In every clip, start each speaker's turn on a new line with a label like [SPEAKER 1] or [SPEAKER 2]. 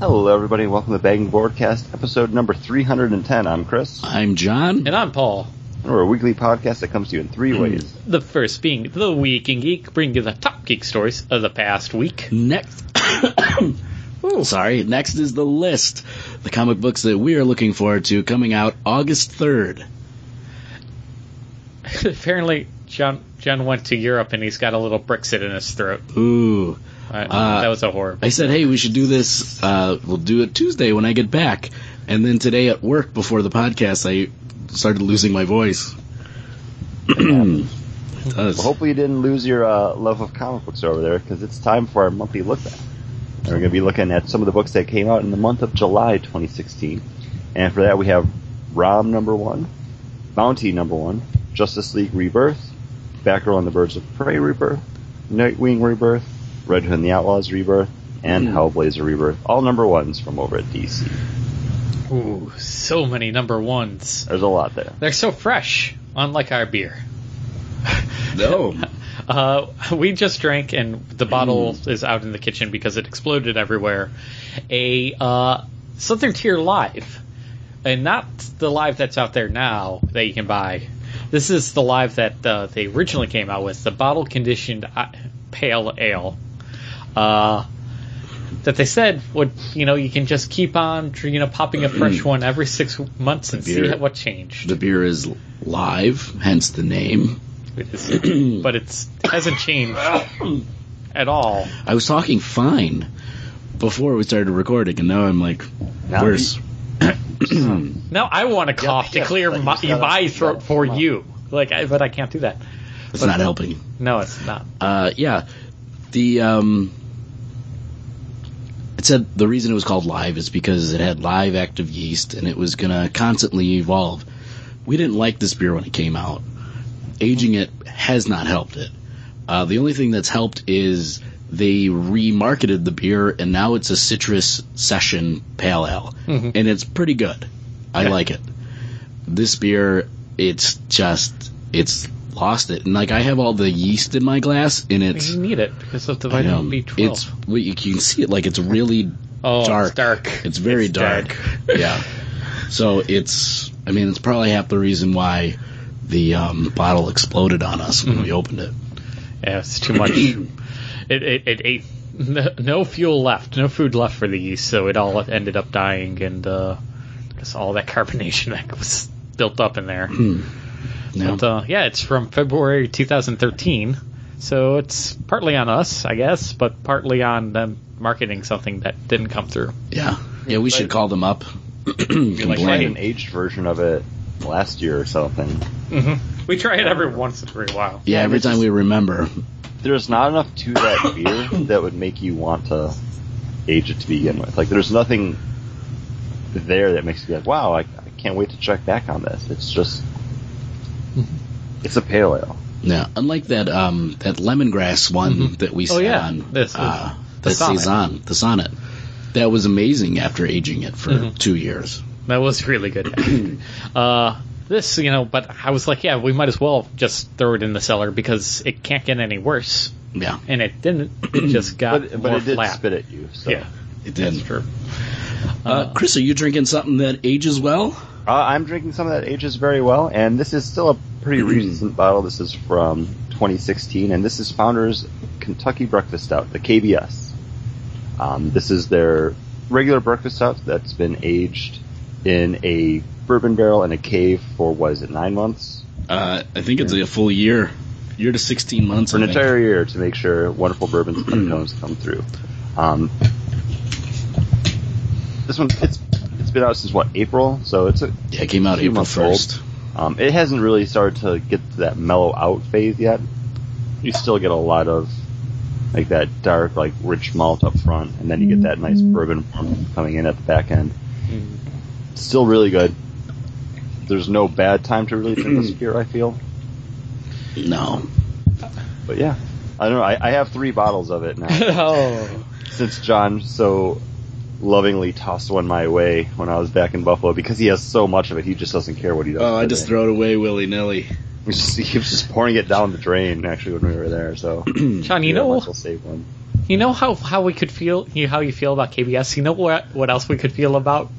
[SPEAKER 1] Hello, everybody. Welcome to Bagging Boardcast, episode number 310. I'm Chris.
[SPEAKER 2] I'm John.
[SPEAKER 3] And I'm Paul.
[SPEAKER 1] And we're a weekly podcast that comes to you in three hmm. ways.
[SPEAKER 3] The first being The Week in Geek, bringing you the top geek stories of the past week.
[SPEAKER 2] Next. Sorry. Next is the list. The comic books that we are looking forward to coming out August 3rd.
[SPEAKER 3] Apparently, John John went to Europe and he's got a little Brexit in his throat.
[SPEAKER 2] Ooh.
[SPEAKER 3] Uh, that was a horror.
[SPEAKER 2] I said, hey, we should do this. Uh, we'll do it Tuesday when I get back. And then today at work before the podcast, I started losing my voice. it does.
[SPEAKER 1] Well, hopefully, you didn't lose your uh, love of comic books over there because it's time for our monthly look back. And we're going to be looking at some of the books that came out in the month of July 2016. And for that, we have Rom number one, Bounty number one, Justice League Rebirth, Batgirl and the Birds of Prey Rebirth, Nightwing Rebirth, Red Hood and the Outlaws Rebirth, and
[SPEAKER 2] Hmm.
[SPEAKER 1] Hellblazer Rebirth. All number ones from over at DC.
[SPEAKER 3] Ooh, so many number ones.
[SPEAKER 1] There's a lot there.
[SPEAKER 3] They're so fresh, unlike our beer.
[SPEAKER 2] no.
[SPEAKER 3] Uh, we just drank, and the bottle
[SPEAKER 2] Hmm.
[SPEAKER 3] is out in the kitchen because it exploded everywhere. A uh, Southern Tier Live, and not the live that's out there now that you can buy. This is the live that uh, they originally came out with, the bottle conditioned pale ale. Uh, that they said would you know you can just keep on you know popping a fresh one every six months and see what changed.
[SPEAKER 2] The beer is live, hence the name.
[SPEAKER 3] It is- but it's hasn't changed at all.
[SPEAKER 2] I was talking fine before we started recording, and now I'm like
[SPEAKER 1] Now
[SPEAKER 2] worse.
[SPEAKER 3] Now I want to cough to
[SPEAKER 1] yeah,
[SPEAKER 3] clear
[SPEAKER 1] but
[SPEAKER 3] my, my throat
[SPEAKER 1] gotta
[SPEAKER 3] for you. Like, I, but I can't do that.
[SPEAKER 2] It's not helping.
[SPEAKER 3] No, it's not.
[SPEAKER 2] Uh, yeah, the um, it said the reason it was called live is because it had live active yeast and it was gonna constantly evolve. We didn't like this beer when it came out. Aging it has not helped it. Uh, the only thing that's helped is they remarketed the beer and now it's a citrus session pale ale
[SPEAKER 3] Mhm.
[SPEAKER 2] and it's pretty good. I
[SPEAKER 3] Yeah.
[SPEAKER 2] like it. This beer, it's just it's lost it. And like I have all the yeast in my glass and it's
[SPEAKER 3] You need it because of the vitamin B12.
[SPEAKER 2] It's well, you can see it like it's really
[SPEAKER 3] oh,
[SPEAKER 2] dark.
[SPEAKER 3] It's dark.
[SPEAKER 2] It's very
[SPEAKER 3] It's
[SPEAKER 2] dark. yeah. So it's I mean it's probably half the reason why the um, bottle exploded on us when
[SPEAKER 3] Mm-hmm.
[SPEAKER 2] we opened it.
[SPEAKER 3] Yeah, it's too much. it, it, it ate no, no fuel left, no food left for the yeast, so it all ended up dying, and uh, just all that carbonation that was built up in there.
[SPEAKER 2] No.
[SPEAKER 3] But uh, yeah, it's from February 2013, so it's partly on us, I guess, but partly on them marketing something that didn't come through.
[SPEAKER 2] yeah. Yeah, we should call them up.
[SPEAKER 1] We like tried an aged version of it last year or something.
[SPEAKER 3] Mm-hmm. We try it every once in a while.
[SPEAKER 2] Yeah,
[SPEAKER 1] Yeah,
[SPEAKER 2] every time
[SPEAKER 1] just-
[SPEAKER 2] we remember.
[SPEAKER 1] There's not enough to that beer that would make you want to age it to begin with. Like, there's nothing there that makes you like, wow, I, I can't wait to check back on this. It's just, it's a pale ale.
[SPEAKER 2] Yeah, unlike that um that lemongrass one that we
[SPEAKER 3] Oh, yeah.
[SPEAKER 2] on,
[SPEAKER 3] This is
[SPEAKER 2] uh,
[SPEAKER 3] the Sonnet.
[SPEAKER 2] Saison, the sonnet. That was amazing after aging it for
[SPEAKER 3] Mhm.
[SPEAKER 2] two years.
[SPEAKER 3] That was really good. uh, this, you know, but I was like, yeah, we might as well just throw it in the cellar because it can't get any worse.
[SPEAKER 2] Yeah,
[SPEAKER 3] And it didn't. It just got
[SPEAKER 1] But,
[SPEAKER 3] more
[SPEAKER 1] but it did
[SPEAKER 3] flat.
[SPEAKER 1] spit at you, so.
[SPEAKER 3] Yeah,
[SPEAKER 2] it did.
[SPEAKER 3] that's true.
[SPEAKER 2] Uh, Chris, are you drinking something that ages well?
[SPEAKER 1] Uh, I'm drinking some of that ages very well, and this is still a pretty recent bottle. This is from 2016, and this is Founders Kentucky Breakfast Stout, the KBS. Um, this is their regular breakfast stout that's been aged in a bourbon barrel in a cave for what is it, nine months?
[SPEAKER 2] Uh, I think it's a full year, year to sixteen months.
[SPEAKER 1] For an entire year to make sure wonderful bourbons and tones come through. Um, this one, it's it's been out since what April, so it's a
[SPEAKER 2] Yeah, it came out April first.
[SPEAKER 1] Um, it hasn't really started to get to that mellow out phase yet. You still get a lot of like that dark, like rich malt up front, and then you get that nice bourbon coming in at the back end. Still really good. There's no bad time to really drink this beer. I feel,
[SPEAKER 2] No,
[SPEAKER 1] but yeah, I don't know. I, I have three bottles of it now
[SPEAKER 3] oh,
[SPEAKER 1] since John so lovingly tossed one my way when I was back in Buffalo because he has so much of it. He just doesn't care what he does.
[SPEAKER 2] oh, I just
[SPEAKER 1] it.
[SPEAKER 2] throw it away willy nilly.
[SPEAKER 1] He was, just, he was just pouring it down the drain actually when we were there. So
[SPEAKER 3] John, you
[SPEAKER 1] yeah,
[SPEAKER 3] know,
[SPEAKER 1] might as save one.
[SPEAKER 3] You know how, how we could feel you know, how you feel about KBS. You know what what else we could feel about?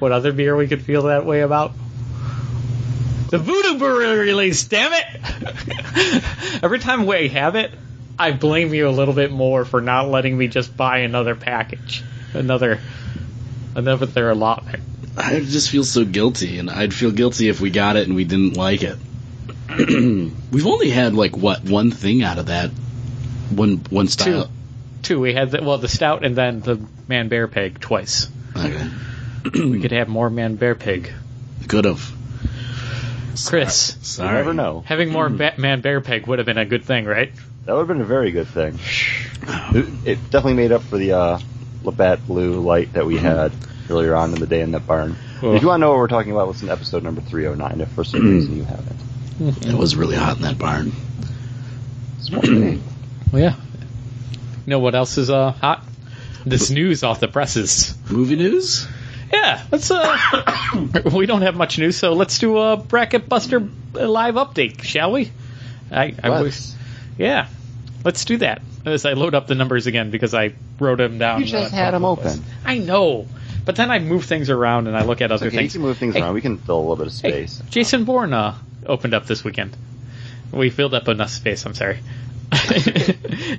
[SPEAKER 3] What other beer we could feel that way about? The Voodoo Brewery release. Damn it! Every time we have it, I blame you a little bit more for not letting me just buy another package, another another there allotment.
[SPEAKER 2] I just feel so guilty, and I'd feel guilty if we got it and we didn't like it. We've only had like what one thing out of that one one style.
[SPEAKER 3] Two. two. We had the, well the stout and then the man bear pig twice.
[SPEAKER 2] Okay.
[SPEAKER 3] We could have more man bear pig.
[SPEAKER 2] Could have.
[SPEAKER 3] Chris,
[SPEAKER 1] You
[SPEAKER 2] Sorry.
[SPEAKER 1] never know.
[SPEAKER 3] having more ba- man bear pig would have been a good thing, right?
[SPEAKER 1] That would have been a very good thing. It, it definitely made up for the uh, Labatt Blue light that we had earlier on in the day in that barn.
[SPEAKER 3] Well-
[SPEAKER 1] If you want to know what we're talking about, listen to episode number 309 if for some reason you haven't.
[SPEAKER 2] It was really hot in that barn.
[SPEAKER 1] Small thing.
[SPEAKER 3] Well, yeah. You know what else is uh, hot? This news off the presses.
[SPEAKER 2] Movie news?
[SPEAKER 3] Yeah, let's. Uh, we don't have much news, so let's do a bracket buster live update, shall we? I, I wish.
[SPEAKER 1] Let's.
[SPEAKER 3] Yeah, let's do that. As I load up the numbers again because I wrote them down.
[SPEAKER 1] You just
[SPEAKER 3] uh,
[SPEAKER 1] had 'em
[SPEAKER 3] top
[SPEAKER 1] open.
[SPEAKER 3] list. I know, but then I move things around and I look at other
[SPEAKER 1] Okay, you can move things
[SPEAKER 3] Hey,
[SPEAKER 1] around. We can fill a little bit of
[SPEAKER 3] Hey,
[SPEAKER 1] space.
[SPEAKER 3] Jason Bourne uh, opened up this weekend. We filled up enough space. I'm sorry.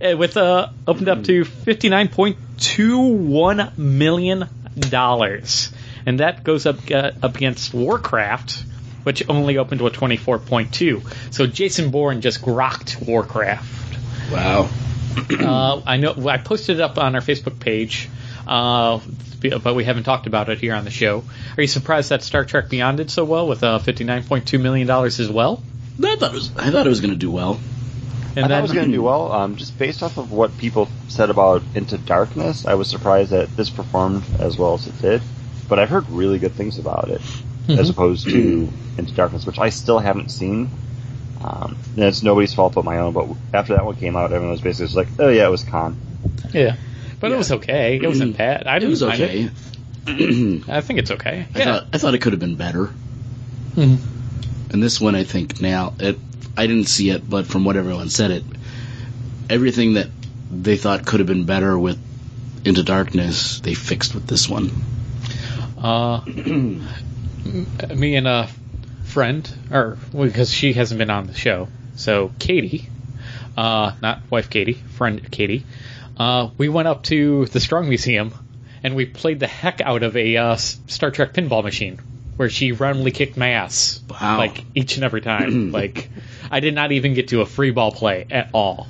[SPEAKER 3] Uh, With uh, opened up to fifty nine point two one million dollars, and that goes up uh, up against Warcraft, which only opened to a twenty four point two. So Jason Bourne just grokked Warcraft.
[SPEAKER 2] Wow.
[SPEAKER 3] Uh, I know I posted it up on our Facebook page, uh, but we haven't talked about it here on the show. Are you surprised that Star Trek Beyond did so well with uh, fifty nine point two million dollars as well?
[SPEAKER 2] I thought it was. I thought it was going to do well.
[SPEAKER 3] And
[SPEAKER 1] I thought it was going to do well. Um, just based off of what people said about Into Darkness, I was surprised that this performed as well as it did. But I've heard really good things about it, as opposed to Into Darkness, which I still haven't seen. Um, and it's nobody's fault but my own. But after that one came out, everyone was basically just like, "Oh yeah, it was Khan."
[SPEAKER 3] yeah, but it was okay. It wasn't bad. I didn't
[SPEAKER 2] was okay.
[SPEAKER 3] it. I think it's okay.
[SPEAKER 2] I
[SPEAKER 3] Yeah.
[SPEAKER 2] thought I thought it could have been better.
[SPEAKER 3] Mhm.
[SPEAKER 2] And this one, I think now it. I didn't see it, but from what everyone said, it everything that they thought could have been better with Into Darkness, they fixed with this one.
[SPEAKER 3] Uh, me and a friend, or because she hasn't been on the show, so Katie, uh, not wife Katie, friend Katie, uh, we went up to the Strong Museum and we played the heck out of a uh, Star Trek pinball machine where she randomly kicked my ass.
[SPEAKER 2] Wow.
[SPEAKER 3] Like each and every time. like I did not even get to a free ball play at all.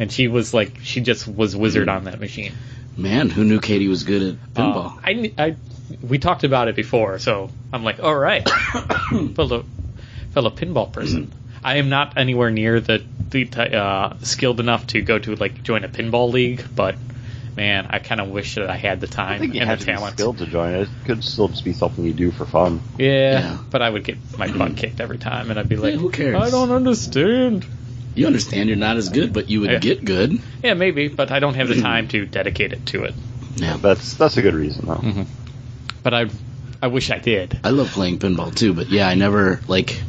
[SPEAKER 3] And she was like, she just was wizard on that machine.
[SPEAKER 2] Man, who knew Katie was good at
[SPEAKER 3] Uh,
[SPEAKER 2] pinball?
[SPEAKER 3] I, I, we talked about it before, so I'm like, all right, fellow, fellow pinball person. I am not anywhere near the the uh, skilled enough to go to like join a pinball league, but man, I kind of wish that I had the
[SPEAKER 1] I
[SPEAKER 3] time
[SPEAKER 1] think you
[SPEAKER 3] and
[SPEAKER 1] have
[SPEAKER 3] the
[SPEAKER 1] to be
[SPEAKER 3] talent.
[SPEAKER 1] skilled to join it. It could still just be something you do for fun.
[SPEAKER 3] Yeah,
[SPEAKER 2] Yeah.
[SPEAKER 3] but I would get my butt kicked every time, and I'd be like,
[SPEAKER 2] who cares?
[SPEAKER 3] I don't understand.
[SPEAKER 2] you understand you're not as good, but you would
[SPEAKER 3] Yeah.
[SPEAKER 2] get good.
[SPEAKER 3] Yeah, maybe, but I don't have the time to dedicate it to it.
[SPEAKER 2] Yeah.
[SPEAKER 1] That's that's a good reason though.
[SPEAKER 3] Mm-hmm. But I, I wish I did.
[SPEAKER 2] I love playing pinball too, but yeah, I never like.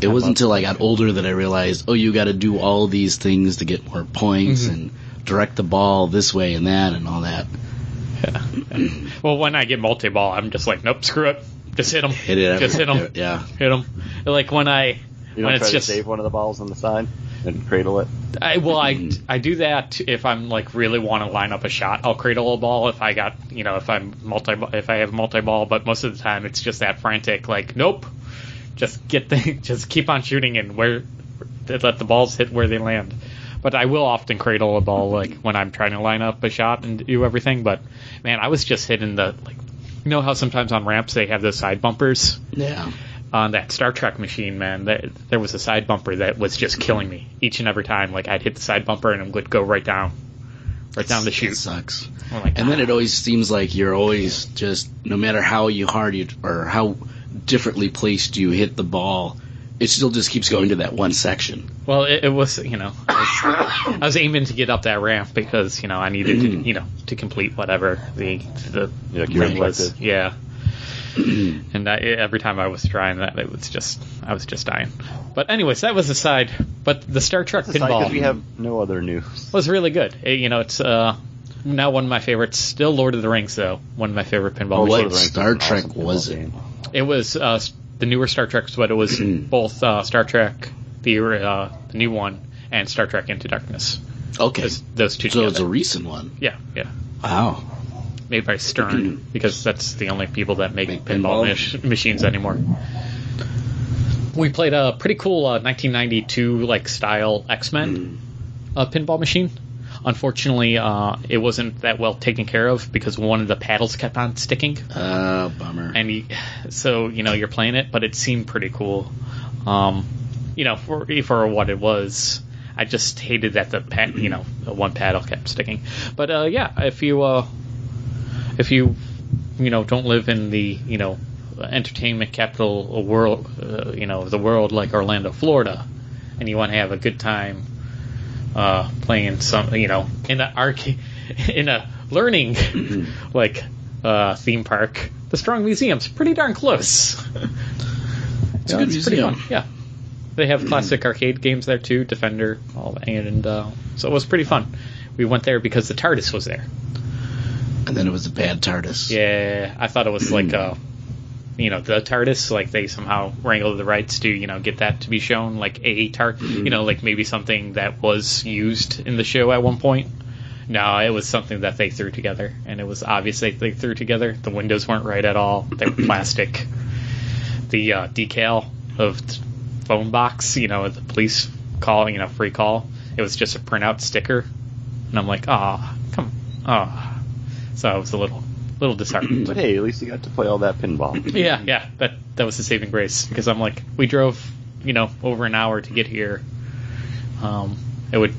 [SPEAKER 2] It wasn't until I got older that I realized, oh, you got to do all these things to get more points
[SPEAKER 3] Mm-hmm.
[SPEAKER 2] and direct the ball this way and that and all that.
[SPEAKER 3] Yeah. well, when I get multi-ball, I'm just like, nope, screw it. Just hit them.
[SPEAKER 2] Hit it.
[SPEAKER 3] Just hit them.
[SPEAKER 2] Yeah.
[SPEAKER 3] Hit them. Like when I,
[SPEAKER 1] You
[SPEAKER 3] when
[SPEAKER 1] don't
[SPEAKER 3] it's
[SPEAKER 1] try
[SPEAKER 3] just,
[SPEAKER 1] to save one of the balls on the side and cradle it.
[SPEAKER 3] I, well, I, mm-hmm. I do that if I'm like really want to line up a shot. I'll cradle a ball if I got, you know, if I'm multi, if I have multi-ball. But most of the time, it's just that frantic, like, nope, just get the, just keep on shooting and where, let the balls hit where they land. But I will often cradle a ball like when I'm trying to line up a shot and do everything. But man, I was just hitting the like, you know how sometimes on ramps they have those side bumpers
[SPEAKER 2] Yeah.
[SPEAKER 3] On that Star Trek machine, man, there, there was a side bumper that was just killing me each and every time. Like I'd hit the side bumper and it would go right down, right down the
[SPEAKER 2] It
[SPEAKER 3] chute.
[SPEAKER 2] sucks.
[SPEAKER 3] Like,
[SPEAKER 2] And then
[SPEAKER 3] "Ah."
[SPEAKER 2] it always seems like you're always just, no matter how you hard you or how differently placed you hit the ball, it still just keeps going to that one section.
[SPEAKER 3] well, it, it was you know, I was, I was aiming to get up that ramp because you know I needed to you know to complete whatever the the
[SPEAKER 1] Yeah,
[SPEAKER 3] thing was.
[SPEAKER 1] expected.
[SPEAKER 3] Yeah. and I, every time I was trying that, it was just I was just dying. But anyways, that was aside. But the Star Trek pinball.
[SPEAKER 1] Because
[SPEAKER 3] pinball
[SPEAKER 1] we have no other news.
[SPEAKER 3] was really good. It- you know, it's uh, now one of my favorites. Still Lord of the Rings, though. One of my favorite pinball.
[SPEAKER 1] Oh,
[SPEAKER 3] machines.
[SPEAKER 1] Lord of the Rings
[SPEAKER 2] Star Trek
[SPEAKER 1] awesome
[SPEAKER 2] was
[SPEAKER 1] pinball
[SPEAKER 2] it?
[SPEAKER 1] game.
[SPEAKER 3] It was uh, the newer Star Trek, but it was both uh, Star Trek, the uh, the new one, and Star Trek Into Darkness.
[SPEAKER 2] Okay.
[SPEAKER 3] Those, those two
[SPEAKER 2] So
[SPEAKER 3] together.
[SPEAKER 2] it's a recent one.
[SPEAKER 3] yeah, yeah.
[SPEAKER 2] Wow.
[SPEAKER 3] Made by Stern because that's the only people that make,
[SPEAKER 2] Make
[SPEAKER 3] pinball,
[SPEAKER 2] pinball?
[SPEAKER 3] mach- machines anymore. We played a pretty cool uh, 1992 like style X Men uh, pinball machine. Unfortunately, uh, it wasn't that well taken care of because one of the paddles kept on sticking.
[SPEAKER 2] Uh, bummer.
[SPEAKER 3] and you, so you know you're playing it, but it seemed pretty cool. Um, you know, for for what it was, I just hated that the pad, you know, the one paddle kept sticking. But uh, yeah, if you uh, if you you know don't live in the you know entertainment capital of world, uh, you know, the world like Orlando, Florida, and you want to have a good time uh, playing some, you know, in an arcade, in a learning like uh, theme park, the Strong Museum's pretty darn close.
[SPEAKER 2] it's a good
[SPEAKER 3] pretty
[SPEAKER 2] museum.
[SPEAKER 3] fun. Yeah, they have classic arcade games there too, Defender, all that, and uh, so it was pretty fun. We went there because the TARDIS was there.
[SPEAKER 2] And then it was a bad TARDIS.
[SPEAKER 3] Yeah, I thought it was like uh you know, the TARDIS, like they somehow wrangled the rights to, you know, get that to be shown, like a TARD, you know, like maybe something that was used in the show at one point. No, it was something that they threw together, and it was obvious they, they threw together. The windows weren't right at all; they were plastic. The uh, decal of the phone box, you know, the police call, you know, free call. It was just a printout sticker, and I'm like, ah, come, ah. So I was a little, little disheartened.
[SPEAKER 1] But hey, at least you got to play all that pinball.
[SPEAKER 3] Yeah, yeah, that that was the saving grace because I'm like, we drove, you know, over an hour to get here. Um, it would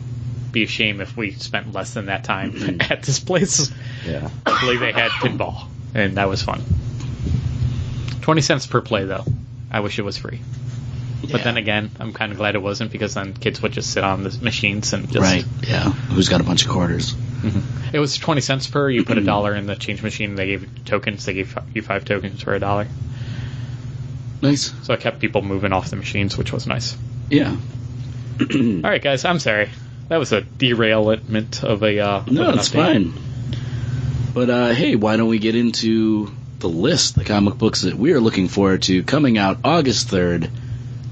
[SPEAKER 3] be a shame if we spent less than that time at this place.
[SPEAKER 1] Yeah.
[SPEAKER 3] Luckily, they had pinball, and that was fun. Twenty cents per play, though. I wish it was free. But
[SPEAKER 2] Yeah.
[SPEAKER 3] then again, I'm kind of glad it wasn't because then kids would just sit on the machines and just.
[SPEAKER 2] Right. Yeah. Who's got a bunch of quarters?
[SPEAKER 3] It was twenty cents per. You put a dollar in the change machine. They gave tokens. They gave you five tokens for a dollar.
[SPEAKER 2] Nice.
[SPEAKER 3] So I kept people moving off the machines, which was nice.
[SPEAKER 2] Yeah.
[SPEAKER 3] All right, guys. I'm sorry. That was a derailment of a. Uh,
[SPEAKER 2] No, that's fine. But uh, hey, why don't we get into the list, the comic books that we are looking forward to coming out August third,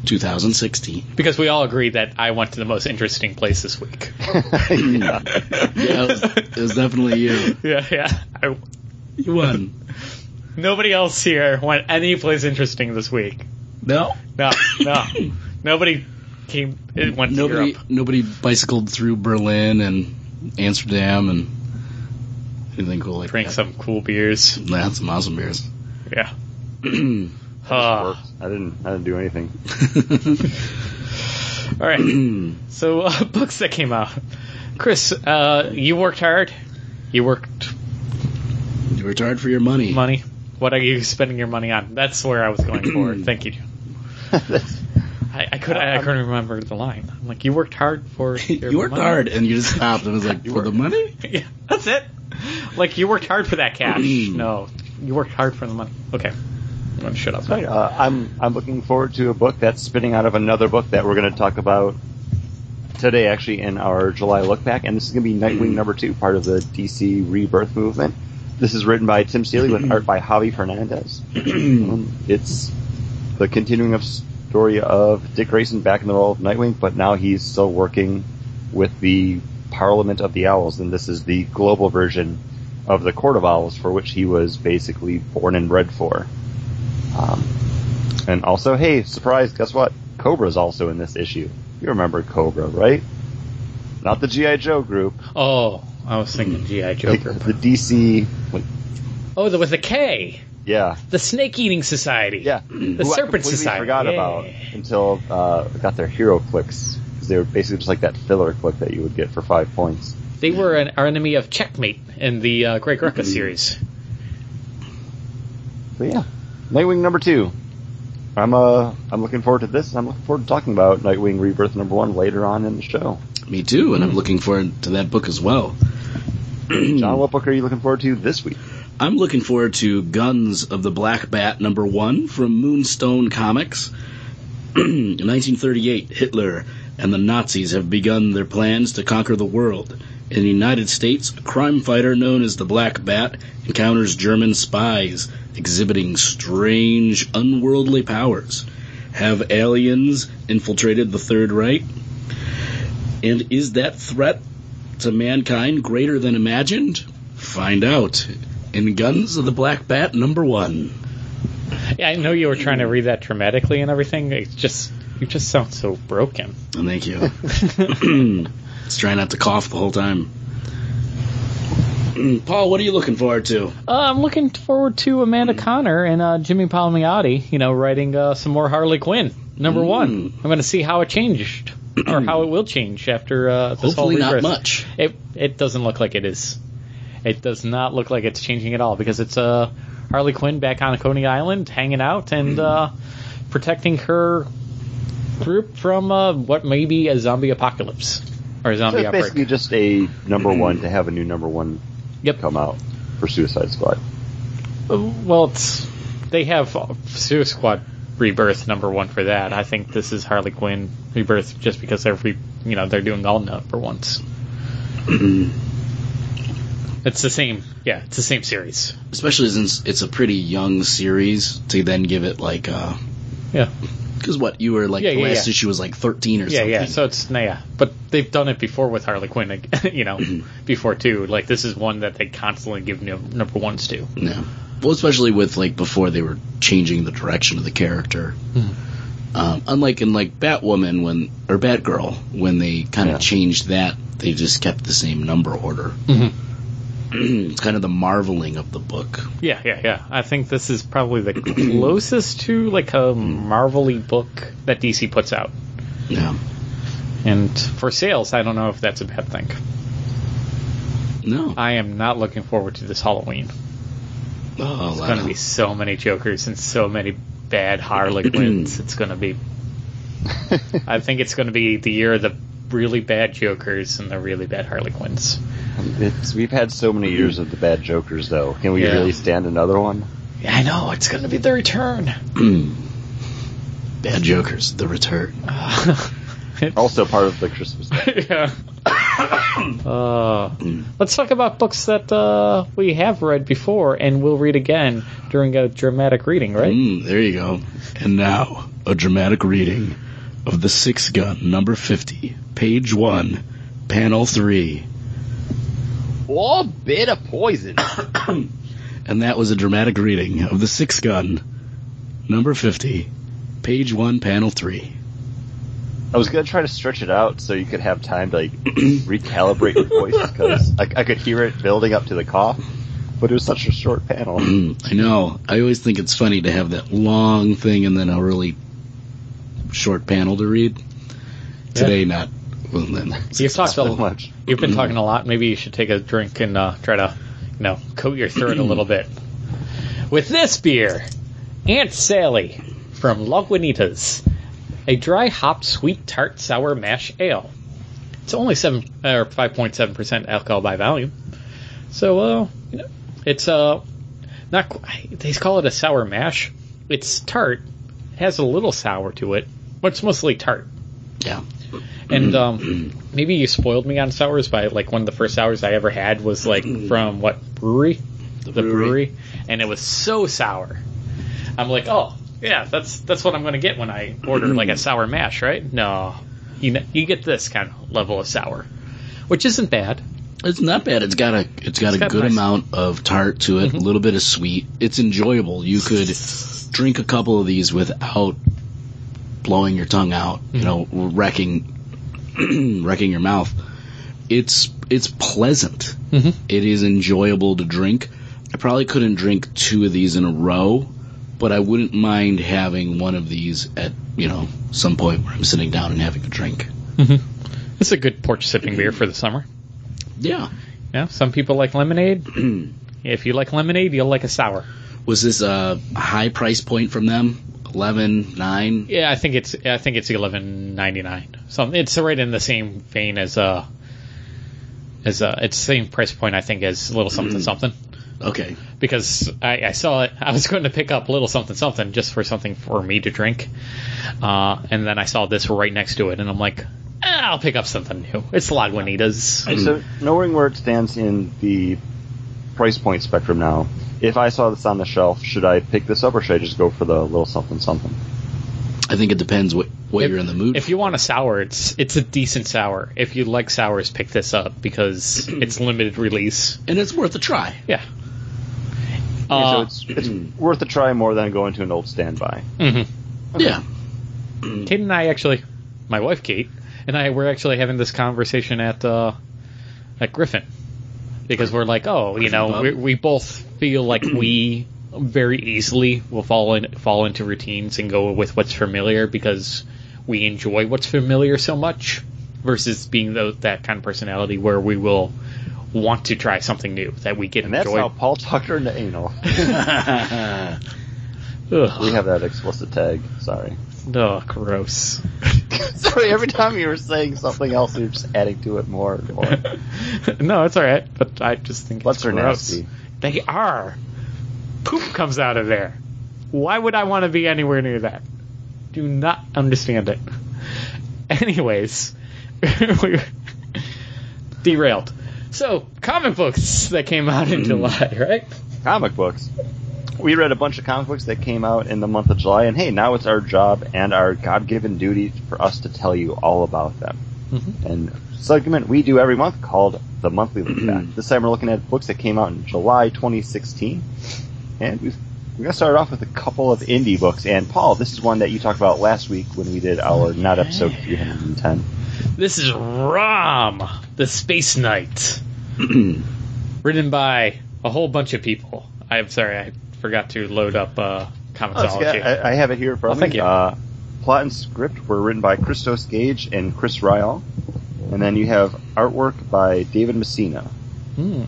[SPEAKER 2] two thousand sixteen.
[SPEAKER 3] Because we all agree that I went to the most interesting place this week.
[SPEAKER 1] yeah.
[SPEAKER 2] Yeah, it was, it was definitely you.
[SPEAKER 3] yeah, yeah. I,
[SPEAKER 2] You won.
[SPEAKER 3] nobody else here went any place interesting this week.
[SPEAKER 2] No.
[SPEAKER 3] No, no. nobody came. It went
[SPEAKER 2] Nobody.
[SPEAKER 3] Europe.
[SPEAKER 2] Nobody bicycled through Berlin and Amsterdam and anything cool like
[SPEAKER 3] Drank
[SPEAKER 2] that.
[SPEAKER 3] some cool beers.
[SPEAKER 2] Nah, some awesome beers.
[SPEAKER 3] Yeah. Uh,
[SPEAKER 1] I didn't. I didn't do anything.
[SPEAKER 3] all right. So uh, books that came out. Chris, uh, you worked hard. You worked
[SPEAKER 2] you worked hard for your money.
[SPEAKER 3] money. What are you spending your money on? That's where I was going for. Thank you. I, I could I, couldn't remember the line. I'm like, you worked hard for your
[SPEAKER 2] you worked
[SPEAKER 3] money?
[SPEAKER 2] hard, and you just stopped and was like, "For the money."
[SPEAKER 3] yeah, that's it. Like you worked hard for that cash. No, you worked hard for the money. Okay, I'm shut up.
[SPEAKER 1] Uh, I'm I'm looking forward to a book that's spinning out of another book that we're going to talk about today, actually, in our July look back, and this is going to be Nightwing number two, part of the DC Rebirth movement. This is written by Tim Seeley with art by Javi Fernandez. um, it's the continuing of story of Dick Grayson back in the role of Nightwing, but now he's still working with the Parliament of the Owls, and this is the global version of the Court of Owls, for which he was basically born and bred for. Um, and also, hey, surprise, guess what? Kobra's also in this issue. You remember Cobra, right? Not the G.I. Joe group.
[SPEAKER 3] Oh, I was thinking GI Joe
[SPEAKER 1] Like,
[SPEAKER 3] group.
[SPEAKER 1] the DC. wait,
[SPEAKER 3] Oh, the, with the K,
[SPEAKER 1] Yeah.
[SPEAKER 3] the Snake Eating Society.
[SPEAKER 1] Yeah.
[SPEAKER 3] the
[SPEAKER 1] Who I
[SPEAKER 3] Serpent
[SPEAKER 1] completely
[SPEAKER 3] Society.
[SPEAKER 1] forgot
[SPEAKER 3] Yeah.
[SPEAKER 1] about until uh, got their HeroClix. Because they were basically just like that filler click that you would get for five points.
[SPEAKER 3] They were an, our enemy of Checkmate in the uh, Greg
[SPEAKER 1] Mm-hmm.
[SPEAKER 3] Rucka series.
[SPEAKER 1] So yeah, Nightwing number two. I'm uh I'm looking forward to this. I'm looking forward to talking about Nightwing Rebirth number one later on in the show.
[SPEAKER 2] Me too, and I'm looking forward to that book as well.
[SPEAKER 1] John, what book are you looking forward to this week?
[SPEAKER 2] I'm looking forward to Guns of the Black Bat number one from Moonstone Comics. In 1938, Hitler and the Nazis have begun their plans to conquer the world. In the United States, a crime fighter known as the Black Bat encounters German spies exhibiting strange, unworldly powers. Have aliens infiltrated the Third Reich? And is that threat to mankind greater than imagined? Find out in Guns of the Black Bat number one.
[SPEAKER 3] Yeah, I know you were trying to read that dramatically and everything. It's just you just sound so broken.
[SPEAKER 2] Oh, thank you. Let's try not to cough the whole time. Paul, what are you looking forward to?
[SPEAKER 3] Uh, I'm looking forward to Amanda Conner and uh, Jimmy Palmiotti, you know, writing uh, some more Harley Quinn. Number
[SPEAKER 2] Mm.
[SPEAKER 3] one. I'm going to see how it changed or how it will change after uh, this
[SPEAKER 2] Hopefully
[SPEAKER 3] whole
[SPEAKER 2] not
[SPEAKER 3] rebirth.
[SPEAKER 2] much.
[SPEAKER 3] It it doesn't look like it is. It does not look like it's changing at all because it's uh, Harley Quinn back on Coney Island, hanging out and uh, protecting her group from uh, what may be a zombie apocalypse or a
[SPEAKER 1] So
[SPEAKER 3] zombie
[SPEAKER 1] it's
[SPEAKER 3] outbreak.
[SPEAKER 1] basically just a number one to have a new number one
[SPEAKER 3] Yep.
[SPEAKER 1] come out for Suicide Squad.
[SPEAKER 3] Well, it's they have Suicide Squad Rebirth number one for that. I think this is Harley Quinn Rebirth just because they're re, you know they're doing all number ones. it's the same, yeah, it's the same series.
[SPEAKER 2] Especially since it's a pretty young series to then give it like uh
[SPEAKER 3] Yeah,
[SPEAKER 2] because what you were like
[SPEAKER 3] Yeah,
[SPEAKER 2] the
[SPEAKER 3] yeah,
[SPEAKER 2] last
[SPEAKER 3] yeah.
[SPEAKER 2] issue was like 13 or
[SPEAKER 3] yeah,
[SPEAKER 2] something.
[SPEAKER 3] yeah. So it's nah, yeah, but they've done it before with Harley Quinn, you know, mm-hmm. before too. Like this is one that they constantly give nu- number ones to.
[SPEAKER 2] Yeah. Well, especially with like before they were changing the direction of the character. Mm-hmm. Um, unlike in like Batwoman when or Batgirl when they kind of changed that, they just kept the same number order. it's kind of the marveling of the book.
[SPEAKER 3] Yeah, yeah, yeah. I think this is probably the closest to like a hmm. Marvel-y book that DC puts out.
[SPEAKER 2] Yeah.
[SPEAKER 3] And for sales, I don't know if that's a bad thing.
[SPEAKER 2] No.
[SPEAKER 3] I am not looking forward to this Halloween.
[SPEAKER 2] oh,
[SPEAKER 3] It's
[SPEAKER 2] wow.
[SPEAKER 3] going to be so many Jokers and so many bad Harlequins. It's going to be. I think it's going to be the year of the really bad Jokers and the really bad Harley Quinns.
[SPEAKER 1] It's, we've had so many years of the bad Jokers, though. Can we
[SPEAKER 3] Yeah.
[SPEAKER 1] really stand another one?
[SPEAKER 3] Yeah, I know it's going to be the return.
[SPEAKER 2] Bad Jokers, The Return.
[SPEAKER 1] Also part of the Christmas.
[SPEAKER 3] yeah. Uh, let's talk about books that uh, we have read before and we'll read again during a dramatic reading, right?
[SPEAKER 2] Mm, there you go. And now, a dramatic reading of The Sixth Gun, number 50, page 1, panel 3.
[SPEAKER 1] Oh, bit of poison.
[SPEAKER 2] And that was a dramatic reading of The Sixth Gun, number 50, page 1, panel 3.
[SPEAKER 1] I was gonna try to stretch it out so you could have time to like recalibrate your voice because I, I could hear it building up to the cough, but it was such a short panel.
[SPEAKER 2] I know. I always think it's funny to have that long thing and then a really short panel to read. Today, not. Well, then.
[SPEAKER 3] You've talked a
[SPEAKER 1] so
[SPEAKER 3] lot.
[SPEAKER 1] much.
[SPEAKER 3] You've been talking a lot. Maybe you should take a drink and uh, try to, you know, coat your throat a little bit. With this beer, Aunt Sally from Lagunitas, a dry hop sweet tart sour mash ale. It's only seven or five point seven percent alcohol by volume, so uh, you know, it's uh not. qu- They call it a sour mash. It's tart, It has a little sour to it, but it's mostly tart.
[SPEAKER 2] Yeah.
[SPEAKER 3] And um, maybe you spoiled me on sours by like one of the first sours I ever had was like from what brewery? The, brewery.
[SPEAKER 2] brewery.
[SPEAKER 3] and it was so sour. I'm like, oh yeah, that's that's what I'm going to get when I order like a sour mash, right? No, you you get this kind of level of sour, which isn't bad.
[SPEAKER 2] It's not bad. It's got a it's got
[SPEAKER 3] It's
[SPEAKER 2] a
[SPEAKER 3] got
[SPEAKER 2] good
[SPEAKER 3] nice-
[SPEAKER 2] amount of tart to it, a little bit of sweet. It's enjoyable. You could drink a couple of these without blowing your tongue out, you know, wrecking wrecking your mouth. It's it's pleasant.
[SPEAKER 3] Mhm.
[SPEAKER 2] It is enjoyable to drink. I probably couldn't drink two of these in a row, but I wouldn't mind having one of these at, you know, some point where I'm sitting down and having a drink.
[SPEAKER 3] It's a good porch sipping beer for the summer.
[SPEAKER 2] Yeah.
[SPEAKER 3] Yeah, some people like lemonade. if you like lemonade, you'll like a sour.
[SPEAKER 2] Was this a high price point from them? Eleven, nine?
[SPEAKER 3] Yeah, I think it's I think it's eleven ninety nine. So it's right in the same vein as uh as uh it's the same price point I think as little something something.
[SPEAKER 2] Okay.
[SPEAKER 3] because I, I saw it. I was going to pick up little something something just for something for me to drink, uh, and then I saw this right next to it, and I'm like, eh, I'll pick up something new. It's Lagunitas.
[SPEAKER 1] So knowing where it stands in the price point spectrum now, if I saw this on the shelf, should I pick this up or should I just go for the little something something?
[SPEAKER 2] I think it depends what, what
[SPEAKER 3] If-
[SPEAKER 2] you're in the mood
[SPEAKER 3] If you want a sour, it's it's a decent sour. If you like sours, pick this up because it's limited release.
[SPEAKER 2] and it's worth a try.
[SPEAKER 3] Yeah.
[SPEAKER 1] so
[SPEAKER 3] Uh,
[SPEAKER 1] it's it's worth a try more than going to an old standby.
[SPEAKER 3] mhm.
[SPEAKER 2] Yeah.
[SPEAKER 3] Kate and I actually, my wife Kate and I were actually having this conversation at uh, at Griffin because we're like, oh, you know, we, we both feel like we very easily will fall in fall into routines and go with what's familiar because we enjoy what's familiar so much versus being those, that kind of personality where we will want to try something new that we get
[SPEAKER 1] And that's how Paul Tucker into anal. We have that explicit tag. Sorry.
[SPEAKER 3] Ugh, gross.
[SPEAKER 1] Sorry, every time you were saying something else, you're just adding to it more and more.
[SPEAKER 3] no, it's all right, but I just think
[SPEAKER 1] Butts
[SPEAKER 3] it's
[SPEAKER 1] are
[SPEAKER 3] gross.
[SPEAKER 1] nasty.
[SPEAKER 3] They are. Poop comes out of there. Why would I want to be anywhere near that? Do not understand it. Anyways, we derailed. So, comic books that came out in hmm. July, right?
[SPEAKER 1] Comic books. We read a bunch of comic books that came out in the month of July, and hey, now it's our job and our God-given duty for us to tell you all about them.
[SPEAKER 3] Mhm.
[SPEAKER 1] And segment we do every month called the monthly look back. This time we're looking at books that came out in July 2016, and we've, we're gonna start off with a couple of indie books. And Paul, this is one that you talked about last week when we did our not episode 310.
[SPEAKER 3] This is Rom, the Space Knight, written by a whole bunch of people. I'm sorry, I forgot to load up uh,
[SPEAKER 1] Oh, it's
[SPEAKER 3] Comixology.
[SPEAKER 1] I, I have it here from
[SPEAKER 3] Oh, thank
[SPEAKER 1] me.
[SPEAKER 3] you.
[SPEAKER 1] Uh, plot and script were written by Christos Gage and Chris Ryall. And then you have artwork by David Messina.
[SPEAKER 3] Hmm.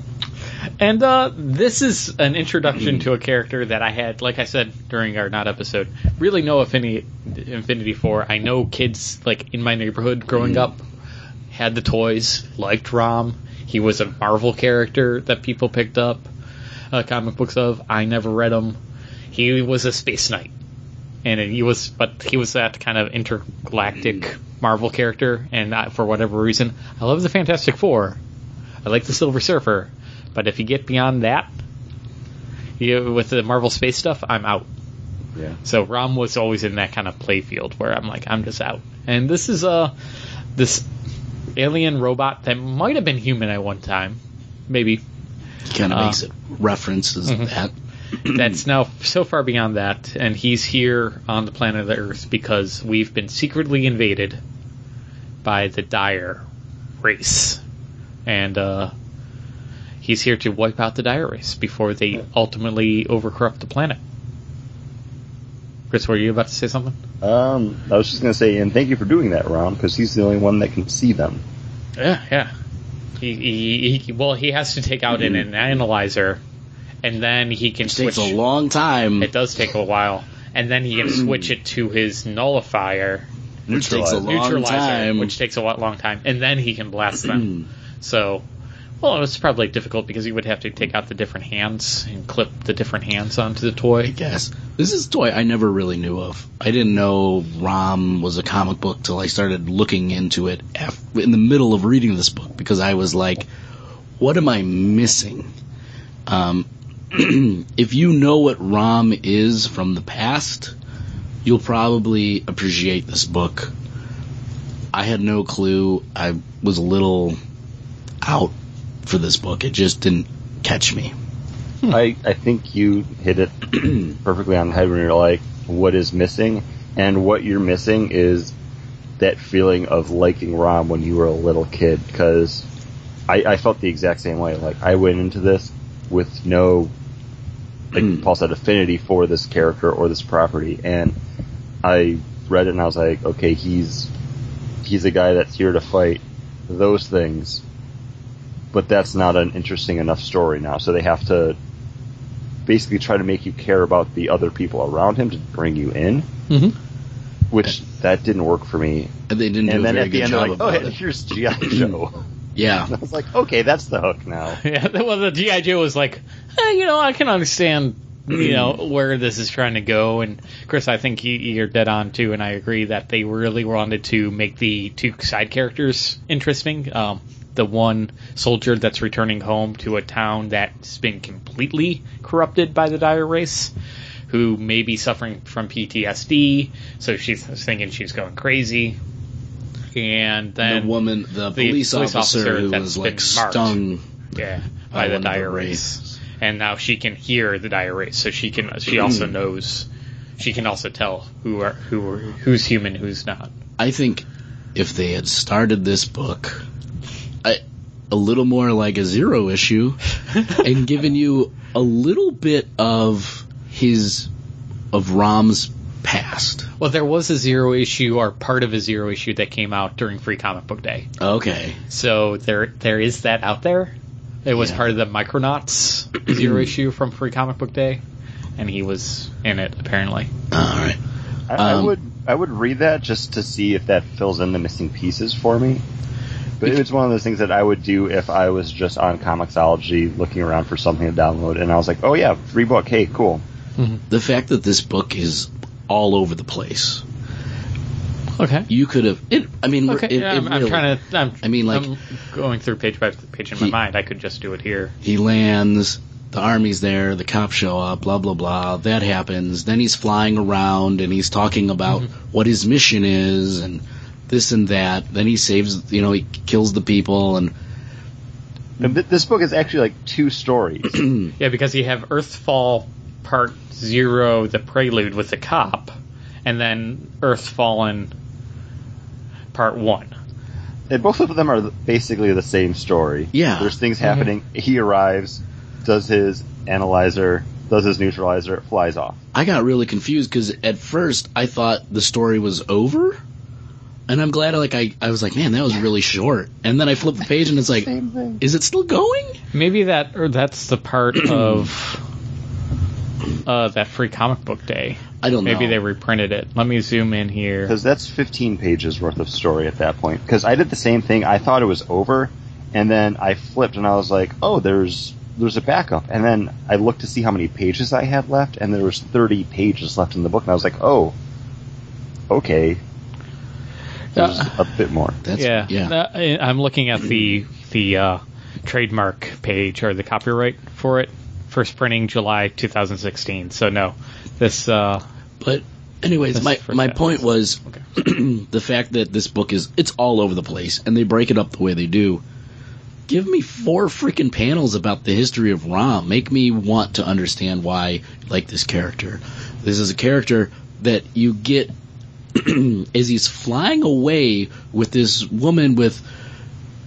[SPEAKER 3] And uh, this is an introduction to a character that I had, like I said during our not episode, really no affinity infinity for. I know kids like in my neighborhood growing up had the toys, liked Rom. He was a Marvel character that people picked up uh, comic books of. I never read him. He was a space knight, and he was, but he was that kind of intergalactic Marvel character. And I, for whatever reason, I love the Fantastic Four. I like the Silver Surfer, but if you get beyond that, you, with the Marvel space stuff, I'm out.
[SPEAKER 1] Yeah.
[SPEAKER 3] So Rom was always in that kind of playfield where I'm like, I'm just out. And this is uh this alien robot that might have been human at one time, maybe.
[SPEAKER 2] Kind of
[SPEAKER 3] Uh,
[SPEAKER 2] makes it references
[SPEAKER 3] Mhm.
[SPEAKER 2] that.
[SPEAKER 3] That's now so far beyond that, and he's here on the planet of the Earth because we've been secretly invaded by the Dire race, and uh, he's here to wipe out the Dire race before they ultimately overcorrupt the planet. Chris, were you about to say something?
[SPEAKER 1] Um, I was just going to say, and thank you for doing that, Rom, because he's the only one that can see them.
[SPEAKER 3] Yeah, yeah. He, he, he well, he has to take out an, an analyzer, and then he can
[SPEAKER 2] It
[SPEAKER 3] switch.
[SPEAKER 2] takes a long time.
[SPEAKER 3] It does take a while, and then he can mm-hmm. switch it to his nullifier
[SPEAKER 2] which takes a long
[SPEAKER 3] neutralizer,
[SPEAKER 2] time.
[SPEAKER 3] which takes a lot, long time, and then he can blast them. Mm-hmm. so, well, it was probably difficult because you would have to take out the different hands and clip the different hands onto the toy.
[SPEAKER 2] I guess this is a toy I never really knew of. I didn't know Rom was a comic book till I started looking into it in the middle of reading this book because I was like, "What am I missing?" Um, if you know what Rom is from the past, you'll probably appreciate this book. I had no clue. I was a little out for this book. It just didn't catch me. Hmm.
[SPEAKER 1] I, I think you hit it perfectly on the head when you're like, what is missing? And what you're missing is that feeling of liking Rom when you were a little kid, because I, I felt the exact same way. Like, I went into this with no, like hmm. Paul said, affinity for this character or this property, and I read it and I was like, okay, he's, he's a guy that's here to fight those things, but that's not an interesting enough story now, so they have to basically try to make you care about the other people around him to bring you in,
[SPEAKER 3] Mm-hmm.
[SPEAKER 1] which that didn't work for me.
[SPEAKER 2] And they didn't do
[SPEAKER 1] And then at the end, they're like, "Oh, here's GI Joe."
[SPEAKER 2] Yeah.
[SPEAKER 1] I was like, okay, that's the hook now.
[SPEAKER 3] Yeah, well, the GI Joe was like, eh, you know, I can understand, you know, where this is trying to go. And Chris, I think you, you're dead on too, and I agree that they really wanted to make the two side characters interesting. Um, the one soldier that's returning home to a town that's been completely corrupted by the dire race, who may be suffering from PTSD, so she's thinking she's going crazy. And then
[SPEAKER 2] the woman, the,
[SPEAKER 3] the
[SPEAKER 2] police,
[SPEAKER 3] police
[SPEAKER 2] officer, who was
[SPEAKER 3] been
[SPEAKER 2] like stung
[SPEAKER 3] Yeah,
[SPEAKER 2] by
[SPEAKER 3] by the dire race. And now she can hear the dire race, so she can. She hmm. also knows. She can also tell who are who are, who's human, who's not.
[SPEAKER 2] I think if they had started this book a little more like a zero issue and given you a little bit of his of Rom's past.
[SPEAKER 3] Well, there was a zero issue or part of a zero issue that came out during Free Comic Book Day,
[SPEAKER 2] Okay.
[SPEAKER 3] so there there is that out there. It was
[SPEAKER 2] Yeah.
[SPEAKER 3] part of the Micronauts zero issue from Free Comic Book Day, and he was in it apparently.
[SPEAKER 2] All right.
[SPEAKER 1] I, I
[SPEAKER 2] Um,
[SPEAKER 1] would I would read that just to see if that fills in the missing pieces for me. But it's one of those things that I would do if I was just on Comixology looking around for something to download, and I was like, oh yeah, free book, hey, cool. Mm-hmm.
[SPEAKER 2] The fact that this book is all over the place.
[SPEAKER 3] Okay.
[SPEAKER 2] You could have it I mean
[SPEAKER 3] Okay.
[SPEAKER 2] it,
[SPEAKER 3] yeah,
[SPEAKER 2] it
[SPEAKER 3] I'm, I'm trying to. I'm,
[SPEAKER 2] I mean, like-
[SPEAKER 3] I'm going through page by page in my mind. I could just do it here.
[SPEAKER 2] he lands, the army's there, the cops show up, blah blah blah. That happens. Then he's flying around and he's talking about mm-hmm. what his mission is and this and that. Then he saves, you know, he kills the people and
[SPEAKER 1] And th- this book is actually like two stories.
[SPEAKER 3] Yeah, because you have Earthfall Part Zero, the prelude with the cop, and then Earthfallen Part One.
[SPEAKER 1] and both of them are basically the same story.
[SPEAKER 2] Yeah.
[SPEAKER 1] There's things mm-hmm. happening. He arrives, does his analyzer, does his neutralizer, flies off.
[SPEAKER 2] I got really confused because at first I thought the story was over. And I'm glad, like I, I was like, man, that was really short. And then I flipped the page, and it's like, is it still going?
[SPEAKER 3] Maybe that, or that's the part of uh, that free comic book day.
[SPEAKER 2] I don't know.
[SPEAKER 3] Maybe they reprinted it. Let me zoom in here.
[SPEAKER 1] Because that's 15 pages worth of story at that point. Because I did the same thing. I thought it was over, and then I flipped and I was like, oh, there's there's a backup. And then I looked to see how many pages I had left, and there was 30 pages left in the book, and I was like, oh, okay. There's a bit more.
[SPEAKER 2] That's
[SPEAKER 3] yeah,
[SPEAKER 2] yeah.
[SPEAKER 3] Uh, I'm looking at the the uh, trademark page or the copyright for it. First printing July 2016. So no, this uh,
[SPEAKER 2] But anyways,
[SPEAKER 3] That's
[SPEAKER 2] my
[SPEAKER 3] for
[SPEAKER 2] my point was the fact that this book is it's all over the place and they break it up the way they do. Give me four freaking panels about the history of Rom. Make me want to understand why you like this character. This is a character that you get as he's flying away with this woman with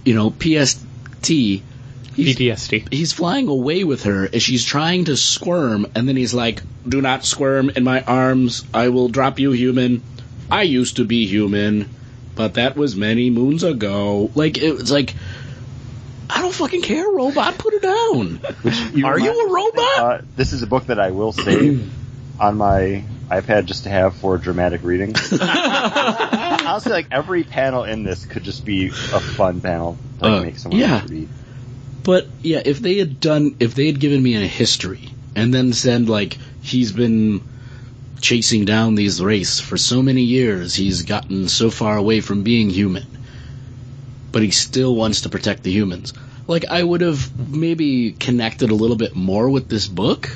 [SPEAKER 2] you know PST. He's,
[SPEAKER 3] PTSD.
[SPEAKER 2] he's flying away with her as she's trying to squirm, and then he's like, "Do not squirm in my arms. I will drop you, human. I used to be human, but that was many moons ago." Like it was like, I don't fucking care, robot. Put her down. Are you a robot?
[SPEAKER 1] Uh, this is a book that I will save on my iPad just to have for dramatic reading. Honestly, like every panel in this could just be a fun panel to like,
[SPEAKER 2] Uh,
[SPEAKER 1] make someone
[SPEAKER 2] yeah.
[SPEAKER 1] read.
[SPEAKER 2] But yeah, if they had done, if they had given me a history and then said like he's been chasing down these wraiths for so many years, he's gotten so far away from being human, but he still wants to protect the humans. Like I would have maybe connected a little bit more with this book,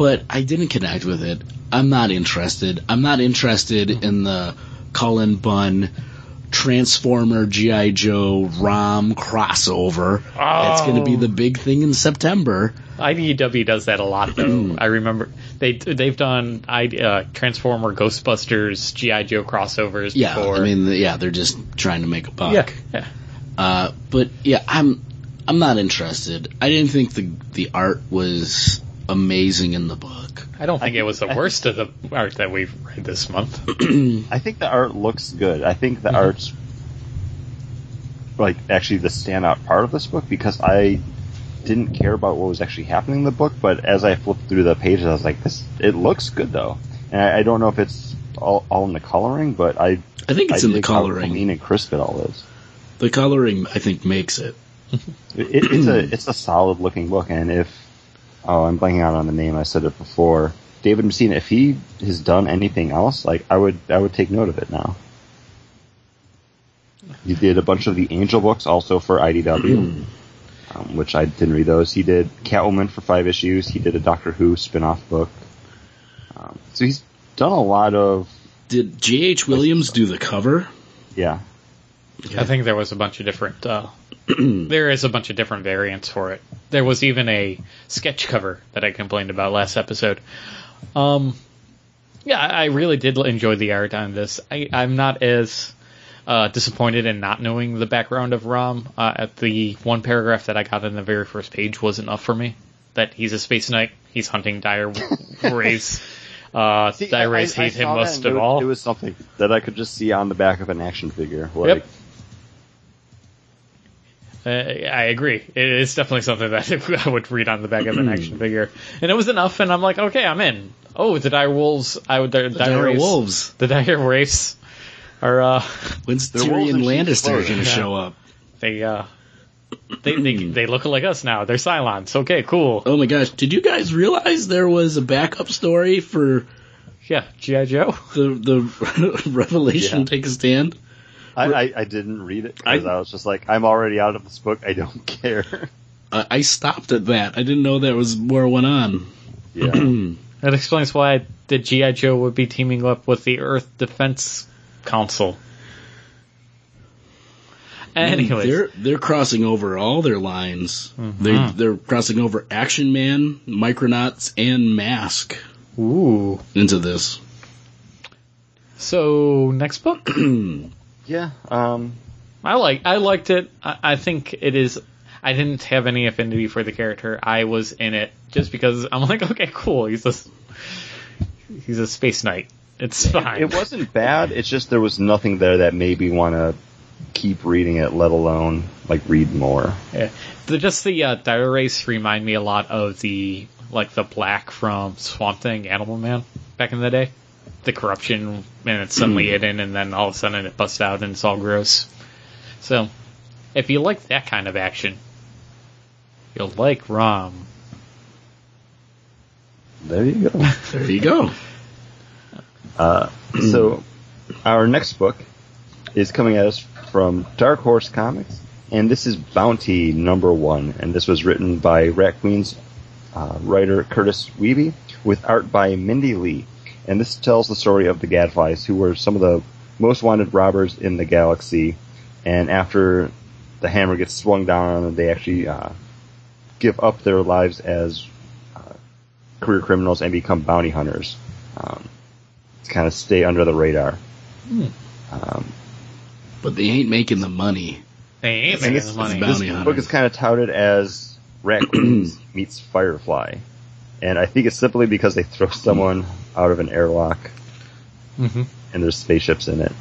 [SPEAKER 2] but I didn't connect with it. I'm not interested. I'm not interested in the Cullen Bunn Transformer GI Joe Rom crossover. Oh. That's going to be the big thing in September.
[SPEAKER 3] IDW does that a lot, though. I remember they they've done I, uh, Transformer, Ghostbusters, GI Joe crossovers
[SPEAKER 2] Yeah,
[SPEAKER 3] before.
[SPEAKER 2] I mean, yeah, they're just trying to make a buck.
[SPEAKER 3] yeah, yeah.
[SPEAKER 2] Uh, but yeah, I'm I'm not interested. I didn't think the the art was amazing in the book.
[SPEAKER 3] I don't think it was the worst of the art that we've read this month.
[SPEAKER 1] I think the art looks good. I think the mm-hmm. art's like actually the standout part of this book because I didn't care about what was actually happening in the book, but as I flipped through the pages, I was like, "This it looks good though." And I, I don't know if it's all, all in the coloring, but I
[SPEAKER 2] I think it's
[SPEAKER 1] I
[SPEAKER 2] in the
[SPEAKER 1] dig how
[SPEAKER 2] coloring.
[SPEAKER 1] clean and crisp it all is.
[SPEAKER 2] The coloring, I think, makes it.
[SPEAKER 1] It, it's a it's a solid looking book, and if oh I'm blanking out on the name, I said it before. David Messina, if he has done anything else, like I would I would take note of it now. He did a bunch of the Angel books also for IDW, um, which I didn't read those. He did Catwoman for five issues. He did a Doctor Who spin off book. Um, so he's done a lot of
[SPEAKER 2] Did J.H. Williams do the cover?
[SPEAKER 1] yeah.
[SPEAKER 3] I think there was a bunch of different. Uh, there is a bunch of different variants for it. There was even a sketch cover that I complained about last episode. Um, yeah, I really did enjoy the art on this. I, I'm not as uh, disappointed in not knowing the background of Rom. Uh, at the one paragraph that I got in the very first page was enough for me. That he's a space knight. He's hunting dire wraiths. Uh,
[SPEAKER 1] See,
[SPEAKER 3] dire
[SPEAKER 1] wraiths
[SPEAKER 3] hate him most of all.
[SPEAKER 1] It was something that I could just see on the back of an action figure. Like,
[SPEAKER 3] Yep. Uh, I agree. It is definitely something that I would read on the back of an action figure, and it was enough. And I'm like, okay, I'm in. Oh, the dire wolves! I would the,
[SPEAKER 2] The
[SPEAKER 3] dire,
[SPEAKER 2] Dire Wolves.
[SPEAKER 3] The dire wraiths are uh,
[SPEAKER 2] When's
[SPEAKER 1] They're wolves
[SPEAKER 2] Tyrion
[SPEAKER 1] in sheep's
[SPEAKER 2] Lannister going to
[SPEAKER 3] Yeah.
[SPEAKER 2] show up?
[SPEAKER 3] they uh, they, they they look like us now. They're Cylons. Okay, cool.
[SPEAKER 2] Oh my gosh! Did you guys realize there was a backup story for
[SPEAKER 3] Yeah, GI Joe.
[SPEAKER 2] the the Revelation
[SPEAKER 1] Yeah.
[SPEAKER 2] Take a Stand?
[SPEAKER 1] I, I, I didn't read it because
[SPEAKER 2] I-
[SPEAKER 1] I, was just like, I'm already out of this book. I don't care.
[SPEAKER 2] I I stopped at that. I didn't know there was more went on.
[SPEAKER 1] yeah.
[SPEAKER 3] That explains why the GI Joe would be teaming up with the Earth Defense Council. Mm, Anyways,
[SPEAKER 2] they're they're crossing over all their lines. Mm-hmm. They they're crossing over Action Man, Micronauts, and Mask
[SPEAKER 3] ooh.
[SPEAKER 2] into this.
[SPEAKER 3] So next book.
[SPEAKER 1] yeah. Um,
[SPEAKER 3] I like I liked it. I, I think it is. I didn't have any affinity for the character. I was in it just because I'm like, okay, cool. He's a he's a space knight. It's fine.
[SPEAKER 1] it wasn't bad. It's just there was nothing there that made me want to keep reading it, let alone like read more.
[SPEAKER 3] Yeah. The, just the uh, dire wraiths remind me a lot of the like the black from Swamp Thing, Animal Man back in the day. The corruption and it's suddenly hidden, and then all of a sudden it busts out and it's all gross. So, if you like that kind of action, you'll like Rom.
[SPEAKER 1] There you go.
[SPEAKER 2] There you go.
[SPEAKER 1] so, our next book is coming at us from Dark Horse Comics, and this is Bounty Number One, and this was written by Rat Queen's uh, writer Kurtis Wiebe with art by Mindy Lee, and this tells the story of the Gadflies, who were some of the most wanted robbers in the galaxy, and after the hammer gets swung down on them, they actually uh, give up their lives as uh, career criminals and become bounty hunters. Um, to kind of stay under the radar. Um,
[SPEAKER 2] But they ain't making the money.
[SPEAKER 3] They ain't making
[SPEAKER 1] this,
[SPEAKER 3] the money.
[SPEAKER 2] about- Bounty
[SPEAKER 1] this
[SPEAKER 2] hunters.
[SPEAKER 1] book is kind of touted as Rat Queens meets Firefly, and I think it's simply because they throw someone out of an airlock
[SPEAKER 3] Mhm.
[SPEAKER 1] and there's spaceships in it.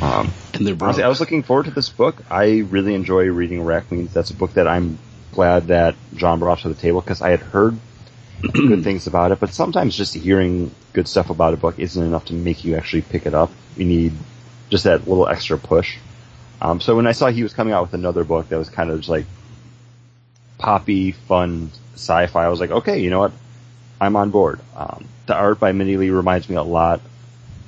[SPEAKER 1] Um,
[SPEAKER 2] And they're broke.
[SPEAKER 1] honestly, I was looking forward to this book. I really enjoy reading Rat Queens. That's a book that I'm glad that John brought to the table because I had heard good things about it, but sometimes just hearing good stuff about a book isn't enough to make you actually pick it up. You need just that little extra push. Um, so when I saw he was coming out with another book that was kind of just like poppy, fun sci-fi, I was like, okay, you know what? I'm on board. Um, the art by Mindy Lee reminds me a lot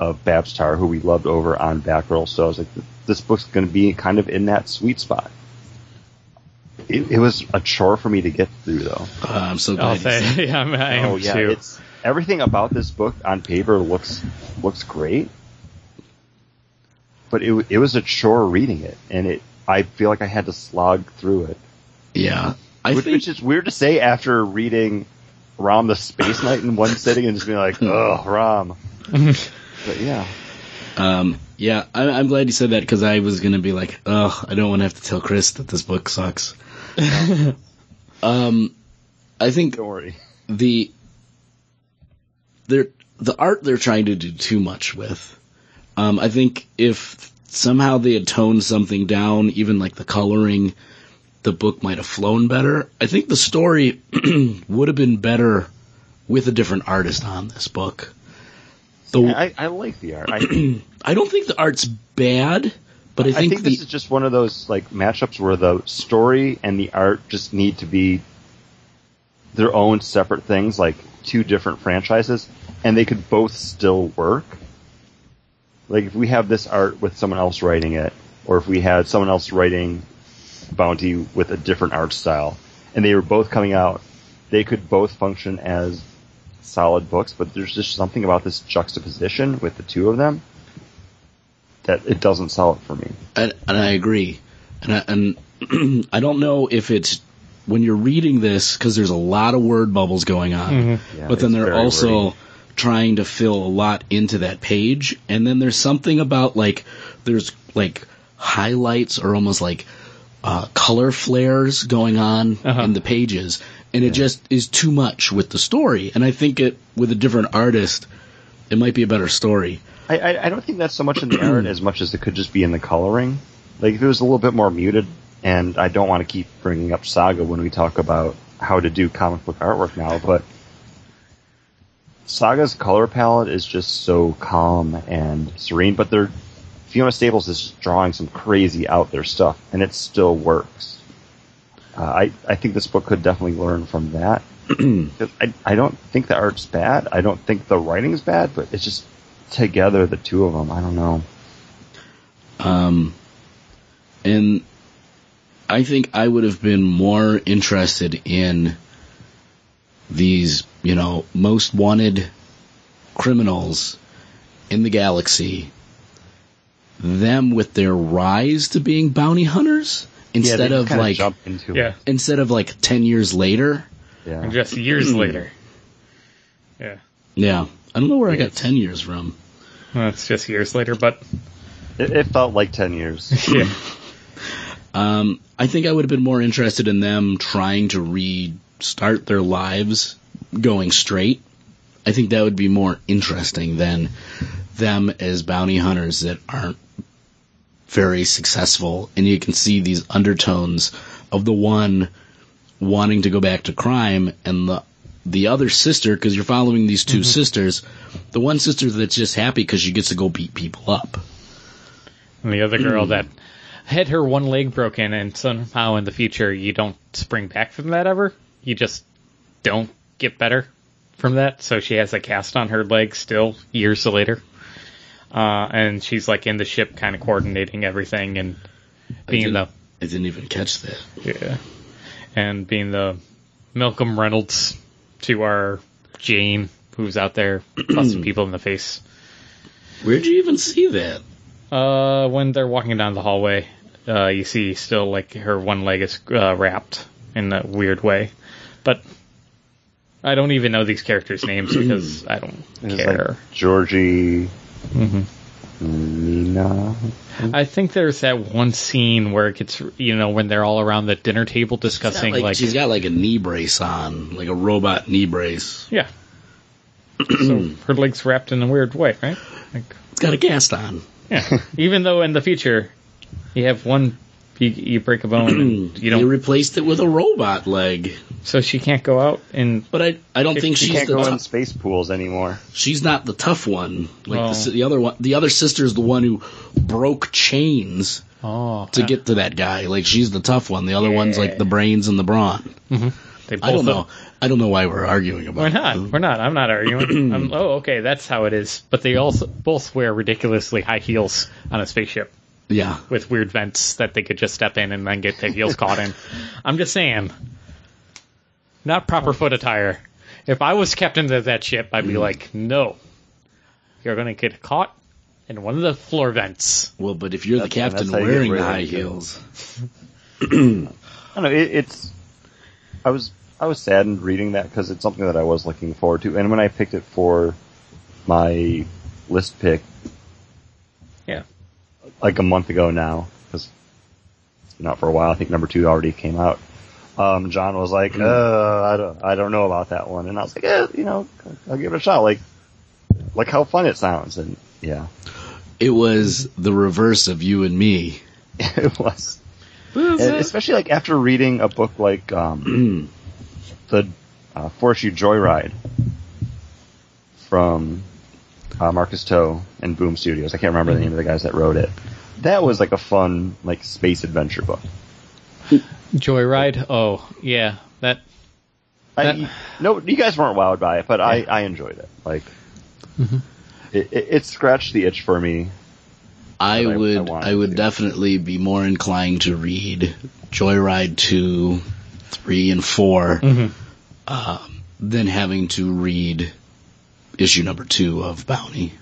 [SPEAKER 1] of Babs Tarr, who we loved over on Batgirl. So I was like, this book's going to be kind of in that sweet spot. It, it was a chore for me to get through, though.
[SPEAKER 2] Uh, I'm so
[SPEAKER 3] I'll
[SPEAKER 2] glad. you said-
[SPEAKER 3] say, yeah, I'm- I am
[SPEAKER 1] oh yeah,
[SPEAKER 3] too.
[SPEAKER 1] it's everything about this book on paper looks looks great, but it it was a chore reading it, and it I feel like I had to slog through it,
[SPEAKER 2] Yeah, I
[SPEAKER 1] which,
[SPEAKER 2] think
[SPEAKER 1] which is weird to say after reading Rom the Space Knight in one sitting and just be like, oh Rom, but yeah,
[SPEAKER 2] Um, yeah, I, I'm glad you said that because I was gonna be like, oh, I don't want to have to tell Chris that this book sucks. um, I think
[SPEAKER 1] don't worry.
[SPEAKER 2] the they're, the art they're trying to do too much with. Um, I think if somehow they had toned something down, even like the coloring, the book might have flown better. I think the story would have been better with a different artist on this book. The,
[SPEAKER 1] I, I like the art. I,
[SPEAKER 2] I don't think the art's bad, But I
[SPEAKER 1] I
[SPEAKER 2] think,
[SPEAKER 1] think,
[SPEAKER 2] the,
[SPEAKER 1] this is just one of those like matchups where the story and the art just need to be their own separate things, like two different franchises, and they could both still work. Like if we have this art with someone else writing it, or if we had someone else writing Bounty with a different art style, and they were both coming out, they could both function as solid books, but there's just something about this juxtaposition with the two of them that it doesn't sell it for me.
[SPEAKER 2] and, and I agree, and I, and I don't know if it's when you're reading this because there's a lot of word bubbles going on,
[SPEAKER 3] Mm-hmm.
[SPEAKER 1] Yeah,
[SPEAKER 2] but then they're also
[SPEAKER 1] wordy.
[SPEAKER 2] trying to fill a lot into that page, and then there's something about like there's like highlights or almost like uh, color flares going on
[SPEAKER 3] Uh-huh.
[SPEAKER 2] in the pages, and it just is too much with the story. And I think it with a different artist, it might be a better story.
[SPEAKER 1] I, I, I don't think that's so much in the art as much as it could just be in the coloring. Like if it was a little bit more muted, and I don't want to keep bringing up Saga when we talk about how to do comic book artwork now, but Saga's color palette is just so calm and serene. But they're Fiona Staples is drawing some crazy out there stuff, and it still works. Uh, I I think this book could definitely learn from that. I I don't think the art's bad. I don't think the writing's bad, but it's just together the two of them. I don't know.
[SPEAKER 2] Um, and I think I would have been more interested in these, you know, most wanted criminals in the galaxy, them with their rise to being bounty hunters instead
[SPEAKER 1] yeah,
[SPEAKER 2] of
[SPEAKER 1] kinda
[SPEAKER 2] like
[SPEAKER 1] jump into
[SPEAKER 3] Yeah.
[SPEAKER 1] it.
[SPEAKER 2] instead of like 10 years later.
[SPEAKER 1] Yeah.
[SPEAKER 3] And just years later. Yeah.
[SPEAKER 2] Yeah. I don't know where I got 10 years from.
[SPEAKER 3] Well, it's just years later, but
[SPEAKER 1] It, it felt like ten years.
[SPEAKER 3] yeah.
[SPEAKER 2] Um, I think I would have been more interested in them trying to restart their lives going straight. I think that would be more interesting than them as bounty hunters that aren't very successful. And you can see these undertones of the one wanting to go back to crime and the the other sister, because you're following these 2 mm-hmm. sisters, the one sister that's just happy because she gets to go beat people up.
[SPEAKER 3] And the other girl mm. that had her one leg broken, and somehow in the future you don't spring back from that ever. You just don't get better from that. So she has a cast on her leg still years later. Uh, and she's like in the ship, kind of coordinating everything and being
[SPEAKER 2] didn't-
[SPEAKER 3] the
[SPEAKER 2] I didn't even catch that.
[SPEAKER 3] yeah, and being the Malcolm Reynolds to our Jayne, who's out there busting people in the face.
[SPEAKER 2] Where'd you even see that?
[SPEAKER 3] Uh, when they're walking down the hallway, uh, you see still like her one leg is uh, wrapped in a weird way, but I don't even know these characters' names because I don't
[SPEAKER 1] It
[SPEAKER 3] care.
[SPEAKER 1] like Georgie,
[SPEAKER 3] Mhm.
[SPEAKER 1] Nina.
[SPEAKER 3] I think there's that one scene where it gets, you know, when they're all around the dinner table discussing
[SPEAKER 2] like,
[SPEAKER 3] like,
[SPEAKER 2] she's got like a knee brace on, like a robot knee brace.
[SPEAKER 3] yeah. so her legs wrapped in a weird way, right? Like,
[SPEAKER 2] It's got a cast on.
[SPEAKER 3] yeah. Even though in the future you have one, you, you break a bone, you
[SPEAKER 2] They
[SPEAKER 3] don't,
[SPEAKER 2] replaced it with a robot leg,
[SPEAKER 3] so she can't go out and
[SPEAKER 2] but I I don't think
[SPEAKER 1] She
[SPEAKER 2] she's
[SPEAKER 1] can't
[SPEAKER 2] the
[SPEAKER 1] go
[SPEAKER 2] tou-
[SPEAKER 1] in space pools anymore.
[SPEAKER 2] she's not the tough one. Like
[SPEAKER 3] Well-
[SPEAKER 2] the, oh. the other one, the other sister's the one who broke chains
[SPEAKER 3] oh
[SPEAKER 2] to get to that guy. Like she's the tough one. The other one's like the brains and the brawn. Mm-hmm.
[SPEAKER 3] They both
[SPEAKER 2] I don't know. I don't know why we're arguing about.
[SPEAKER 3] We're
[SPEAKER 2] it.
[SPEAKER 3] not. We're not. I'm not arguing. I'm, oh, okay. That's how it is. But they also both wear ridiculously high heels on a spaceship
[SPEAKER 2] Yeah,
[SPEAKER 3] with weird vents that they could just step in and then get their heels caught in. I'm just saying, not proper foot attire. If I was captain of that ship, I'd be
[SPEAKER 2] Mm.
[SPEAKER 3] like, no, you're gonna get caught in one of the floor vents.
[SPEAKER 2] well, but if you're the captain
[SPEAKER 1] that's how you get
[SPEAKER 2] wearing the high
[SPEAKER 1] it,
[SPEAKER 2] heels,
[SPEAKER 1] I don't know. It, it's. I was I was saddened reading that because it's something that I was looking forward to, and when I picked it for my list pick,
[SPEAKER 3] Yeah.
[SPEAKER 1] Like a month ago now, because it's been out for a while. I think number two already came out. Um, John was like,
[SPEAKER 2] Hmm.
[SPEAKER 1] uh, I don't, I don't know about that one, and I was like, eh, you know, I'll give it a shot. Like, like how fun it sounds, and yeah,
[SPEAKER 2] it was the reverse of you and me.
[SPEAKER 1] it was. And especially like after reading a book like um, the uh, Force You Joyride from uh, Marcus To and Boom Studios. I can't remember the name of the guys that wrote it. that was like a fun like space adventure book.
[SPEAKER 3] Joyride. Oh yeah, that.
[SPEAKER 1] I, no, you guys weren't wowed by it, but I, I enjoyed it. Like,
[SPEAKER 3] Mm-hmm.
[SPEAKER 1] it, it, it scratched the itch for me.
[SPEAKER 2] I
[SPEAKER 1] But I- I
[SPEAKER 2] would I, would
[SPEAKER 1] to.
[SPEAKER 2] definitely be more inclined to read Joyride two, three, and 4
[SPEAKER 3] Mhm.
[SPEAKER 2] um, than having to read issue number two of Bounty.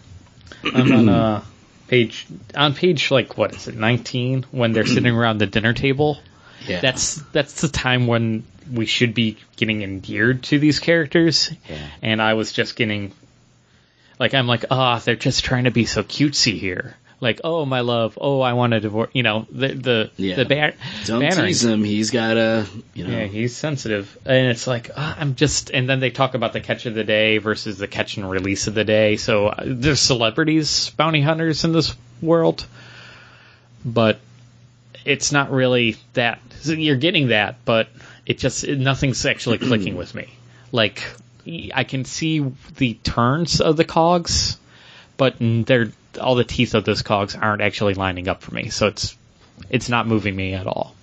[SPEAKER 3] I'm on uh, page on page like what is it, 19 when they're sitting around the dinner table.
[SPEAKER 2] Yeah,
[SPEAKER 3] That's that's the time when we should be getting endeared to these characters,
[SPEAKER 1] Yeah.
[SPEAKER 3] and I was just getting like I'm like ah they're just trying to be so cutesy here. Like oh my love, oh I want to divorce. You know the the
[SPEAKER 2] Yeah.
[SPEAKER 3] the ban-
[SPEAKER 2] don't
[SPEAKER 3] bannering.
[SPEAKER 2] tease him. He's got a you know.
[SPEAKER 3] Yeah, he's sensitive, and it's like ah, I'm just. And then they talk about the catch of the day versus the catch and release of the day. So uh, there's celebrities, bounty hunters in this world, but it's not really that. You're getting that, but it just it, nothing's actually clicking with me. Like I can see the turns of the cogs, but they're all the teeth of those cogs aren't actually lining up for me. So it's it's not moving me at all.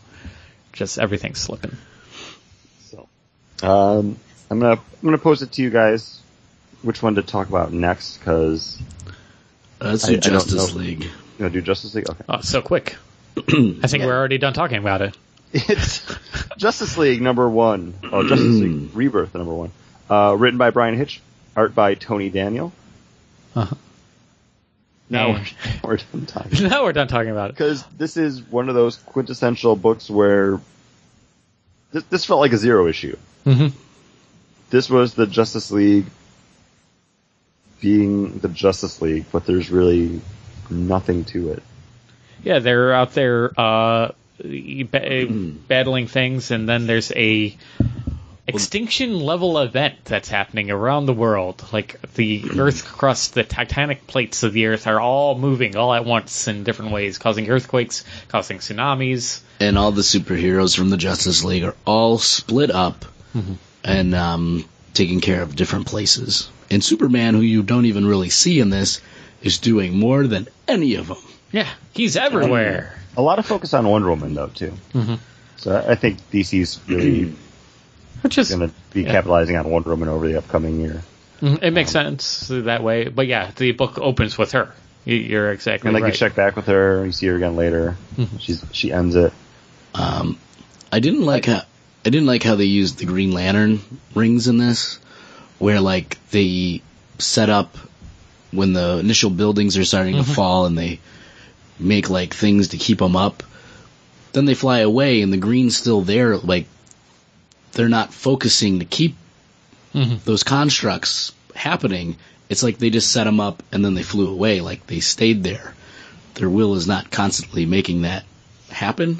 [SPEAKER 3] Just everything's slipping.
[SPEAKER 1] So, um, I'm gonna I'm gonna pose it to you guys, which one to talk about next? Because
[SPEAKER 2] let's
[SPEAKER 1] I-
[SPEAKER 2] do
[SPEAKER 1] I don't
[SPEAKER 2] Justice
[SPEAKER 1] know.
[SPEAKER 2] League.
[SPEAKER 1] you know, do Justice League. Okay,
[SPEAKER 3] Oh, so quick. I think we're already done talking about it.
[SPEAKER 1] it's Justice League number one. Oh, Justice League Rebirth number one. Uh, written by Bryan Hitch, art by Tony Daniel.
[SPEAKER 3] Uh-huh.
[SPEAKER 1] Now we're, we're done talking.
[SPEAKER 3] now we're done talking about it.
[SPEAKER 1] because this is one of those quintessential books where this, this felt like a zero issue.
[SPEAKER 3] hmm
[SPEAKER 1] This was the Justice League being the Justice League, but there's really nothing to it.
[SPEAKER 3] Yeah, they're out there uh, ba- battling things, and then there's a extinction level event that's happening around the world. Like the Earth crust, the tectonic plates of the Earth are all moving all at once in different ways, causing earthquakes, causing tsunamis.
[SPEAKER 2] and all the superheroes from the Justice League are all split up and um, taking care of different places. And Superman, who you don't even really see in this, is doing more than any of them.
[SPEAKER 3] Yeah, he's everywhere.
[SPEAKER 1] A lot of focus on Wonder Woman though too.
[SPEAKER 3] Mhm.
[SPEAKER 1] So I I think DC's really
[SPEAKER 3] Which is
[SPEAKER 1] going to be
[SPEAKER 3] Yeah.
[SPEAKER 1] capitalizing on Wonder Woman over the upcoming year.
[SPEAKER 3] Mhm, it makes sense that way. But yeah, the book opens with her. You- You're exactly
[SPEAKER 1] And like
[SPEAKER 3] right.
[SPEAKER 1] you check back with her, you see her again later. She's she ends it.
[SPEAKER 2] Um, I didn't like how I didn't like how they used the Green Lantern rings in this, where like they set up when the initial buildings are starting to fall and they make like things to keep them up. Then they fly away and the green's still there. Like they're not focusing to keep
[SPEAKER 3] Mhm.
[SPEAKER 2] those constructs happening. It's like they just set them up and then they flew away. Like they stayed there. Their will is not constantly making that happen.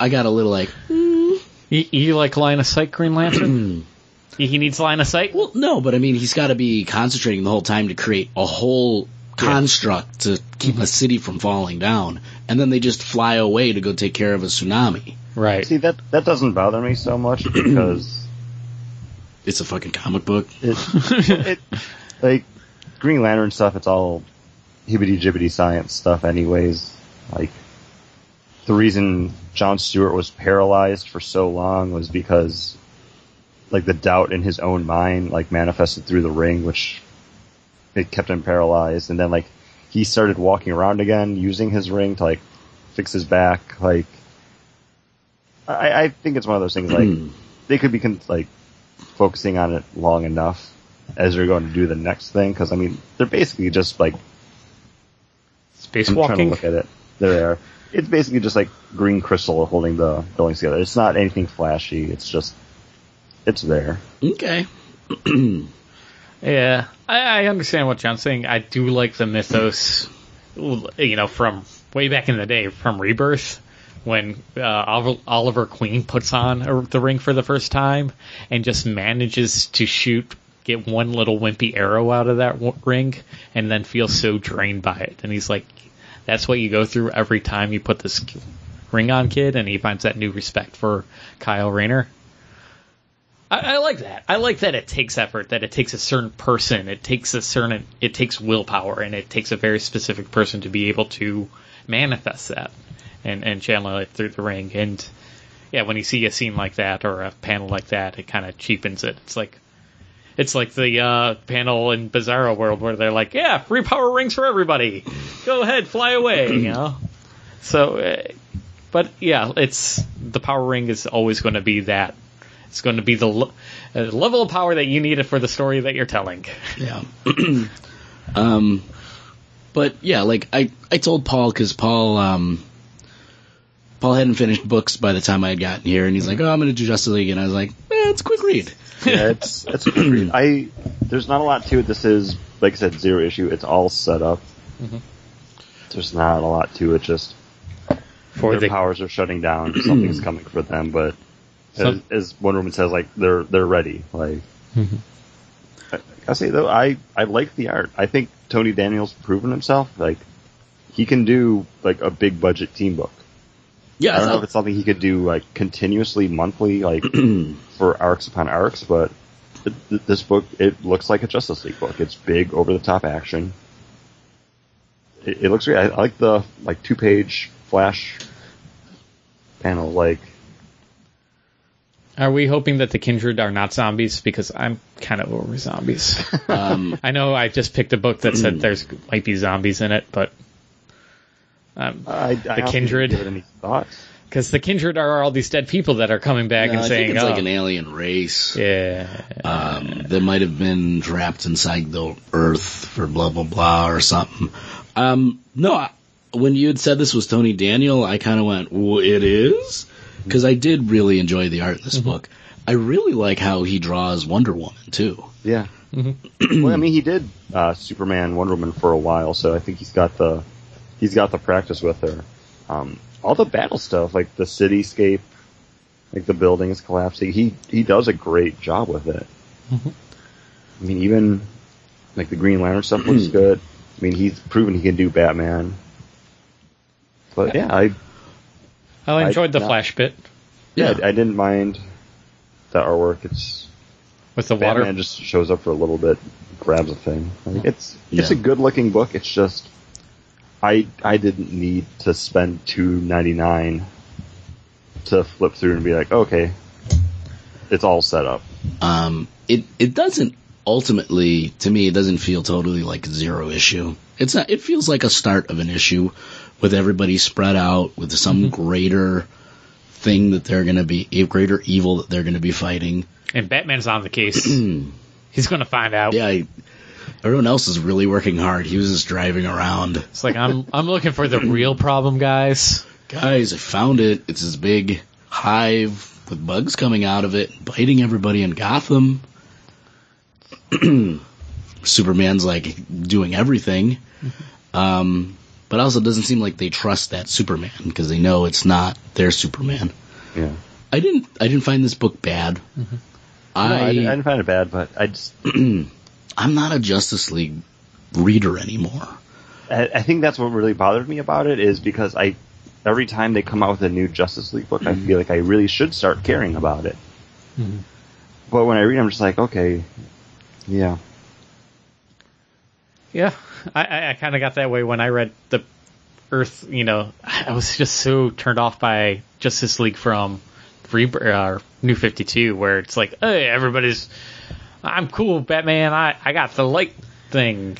[SPEAKER 2] I got a little like,
[SPEAKER 3] You, you like line of sight, Green Lantern? he needs line of sight.
[SPEAKER 2] well, no, but I mean, he's got to be concentrating the whole time to create a whole construct to keep a city from falling down, and then they just fly away to go take care of a tsunami.
[SPEAKER 3] Right.
[SPEAKER 1] See that that doesn't bother me so much because
[SPEAKER 2] It's a fucking comic book.
[SPEAKER 1] it, it like Green Lantern stuff. It's all hibbity jibbity science stuff, anyways. Like the reason John Stewart was paralyzed for so long was because like the doubt in his own mind like manifested through the ring, which it kept him paralyzed, and then like he started walking around again using his ring to like fix his back. Like I, I think it's one of those things like they could be con- like focusing on it long enough as they're going to do the next thing because I mean they're basically just like I'm trying to
[SPEAKER 3] Spacewalking.
[SPEAKER 1] look at it. There, they are. it's basically just like green crystal holding the buildings together. It's not anything flashy. It's just it's there.
[SPEAKER 2] Okay.
[SPEAKER 3] Yeah, I, I understand what John's saying. I do like the mythos, you know, from way back in the day, from Rebirth, when uh, Oliver, Queen puts on the ring for the first time and just manages to shoot, get one little wimpy arrow out of that ring, and then feels so drained by it. And he's like, "That's what you go through every time you put this ring on, kid." And he finds that new respect for Kyle Rayner. I, I like that. I like that it takes effort. That it takes a certain person. It takes a certain. It takes willpower, and it takes a very specific person to be able to manifest that and and channel it through the ring. And yeah, when you see a scene like that or a panel like that, it kind of cheapens it. It's like it's like the uh, panel in Bizarro World where they're like, "Yeah, free power rings for everybody. Go ahead, fly away." You know. So, uh, but yeah, it's the power ring is always going to be that. It's going to be the l- uh, level of power that you need for the story that you're telling.
[SPEAKER 2] Yeah. um, but yeah, like I, I told Paul because Paul, um, Paul hadn't finished books by the time I had gotten here, and he's like, "Oh, I'm going to do Justice League," and I was like, eh, "It's a quick read."
[SPEAKER 1] yeah, it's it's a good read. I there's not a lot to it. This is like I said, zero issue. It's all set up.
[SPEAKER 3] Mhm.
[SPEAKER 1] There's not a lot to it. Just
[SPEAKER 3] For
[SPEAKER 1] their
[SPEAKER 3] the
[SPEAKER 1] powers are shutting down. Something's coming for them, but as,
[SPEAKER 3] Some-
[SPEAKER 1] as Wonder Woman says, like they're they're ready. Like I, I say though, I I like the art. I think Tony Daniels proven himself. Like he can do like a big budget team book.
[SPEAKER 2] Yeah,
[SPEAKER 1] I don't know if it's something he could do like continuously, monthly, like for arcs upon arcs, but th- th- this book it looks like a Justice League book. It's big, over the top action. It, it looks great. I, I like the like two page flash panel. Like
[SPEAKER 3] Are we hoping that the kindred are not zombies? Because I'm kind of over zombies.
[SPEAKER 2] um,
[SPEAKER 3] I know I just picked a book that said there's might be zombies in it, but um,
[SPEAKER 1] I, I the
[SPEAKER 3] Kindred.
[SPEAKER 1] Any thoughts?
[SPEAKER 3] because the kindred are all these dead people that are coming back
[SPEAKER 2] no,
[SPEAKER 3] and
[SPEAKER 2] I
[SPEAKER 3] saying,
[SPEAKER 2] think it's
[SPEAKER 3] "Oh,
[SPEAKER 2] like an alien race
[SPEAKER 3] yeah,
[SPEAKER 2] um, that might have been trapped inside the Earth for blah blah blah or something. Um, no, I, when you had said this was Tony Daniel, I kind of went, well, "It is," because I did really enjoy the art in this book. I really like how he draws Wonder Woman too.
[SPEAKER 1] Yeah. well, I mean, he did uh, Superman, Wonder Woman for a while, so I think he's got the he's got the practice with her. Um, all the battle stuff, like the cityscape, like the buildings collapsing, he he does a great job with it. I mean, even like the Green Lantern stuff looks good. I mean, he's proven he can do Batman. But yeah, I
[SPEAKER 3] I enjoyed the
[SPEAKER 1] not-
[SPEAKER 3] flash bit
[SPEAKER 1] yeah, I, I didn't mind the artwork. It's
[SPEAKER 3] with the water.
[SPEAKER 1] Batman just shows up for a little bit, grabs a thing. Like, it's it's
[SPEAKER 2] Yeah.
[SPEAKER 1] a good looking book. It's just I I didn't need to spend two ninety nine to flip through and be like, okay, it's all set up.
[SPEAKER 2] Um, it it doesn't ultimately to me it doesn't feel totally like zero issue. It's not. It feels like a start of an issue with everybody spread out with some greater thing that they're going to be a greater evil that they're going to be fighting.
[SPEAKER 3] and Batman's on the case. He's going to find out.
[SPEAKER 2] Yeah, I, everyone else is really working hard. He was just driving around.
[SPEAKER 3] It's like I'm I'm looking for the real problem, guys.
[SPEAKER 2] Guys, I found it. It's this big hive with bugs coming out of it, biting everybody in Gotham. Superman's like doing everything. Um, but also it doesn't seem like they trust that Superman because they know it's not their Superman.
[SPEAKER 1] Yeah.
[SPEAKER 2] I didn't I didn't find this book bad.
[SPEAKER 1] No, I,
[SPEAKER 2] I,
[SPEAKER 1] didn't- I didn't find it bad, but I just
[SPEAKER 2] I'm not a Justice League reader anymore.
[SPEAKER 1] I, I think that's what really bothered me about it is because I every time they come out with a new Justice League book, I feel like I really should start caring about it. But when I read, I'm just like, okay, yeah.
[SPEAKER 3] Yeah, I, I, I kind of got that way when I read the Earth. You know, I was just so turned off by Justice League from Re- uh, New Fifty Two, where it's like, hey, everybody's, I'm cool, Batman. I I got the light thing.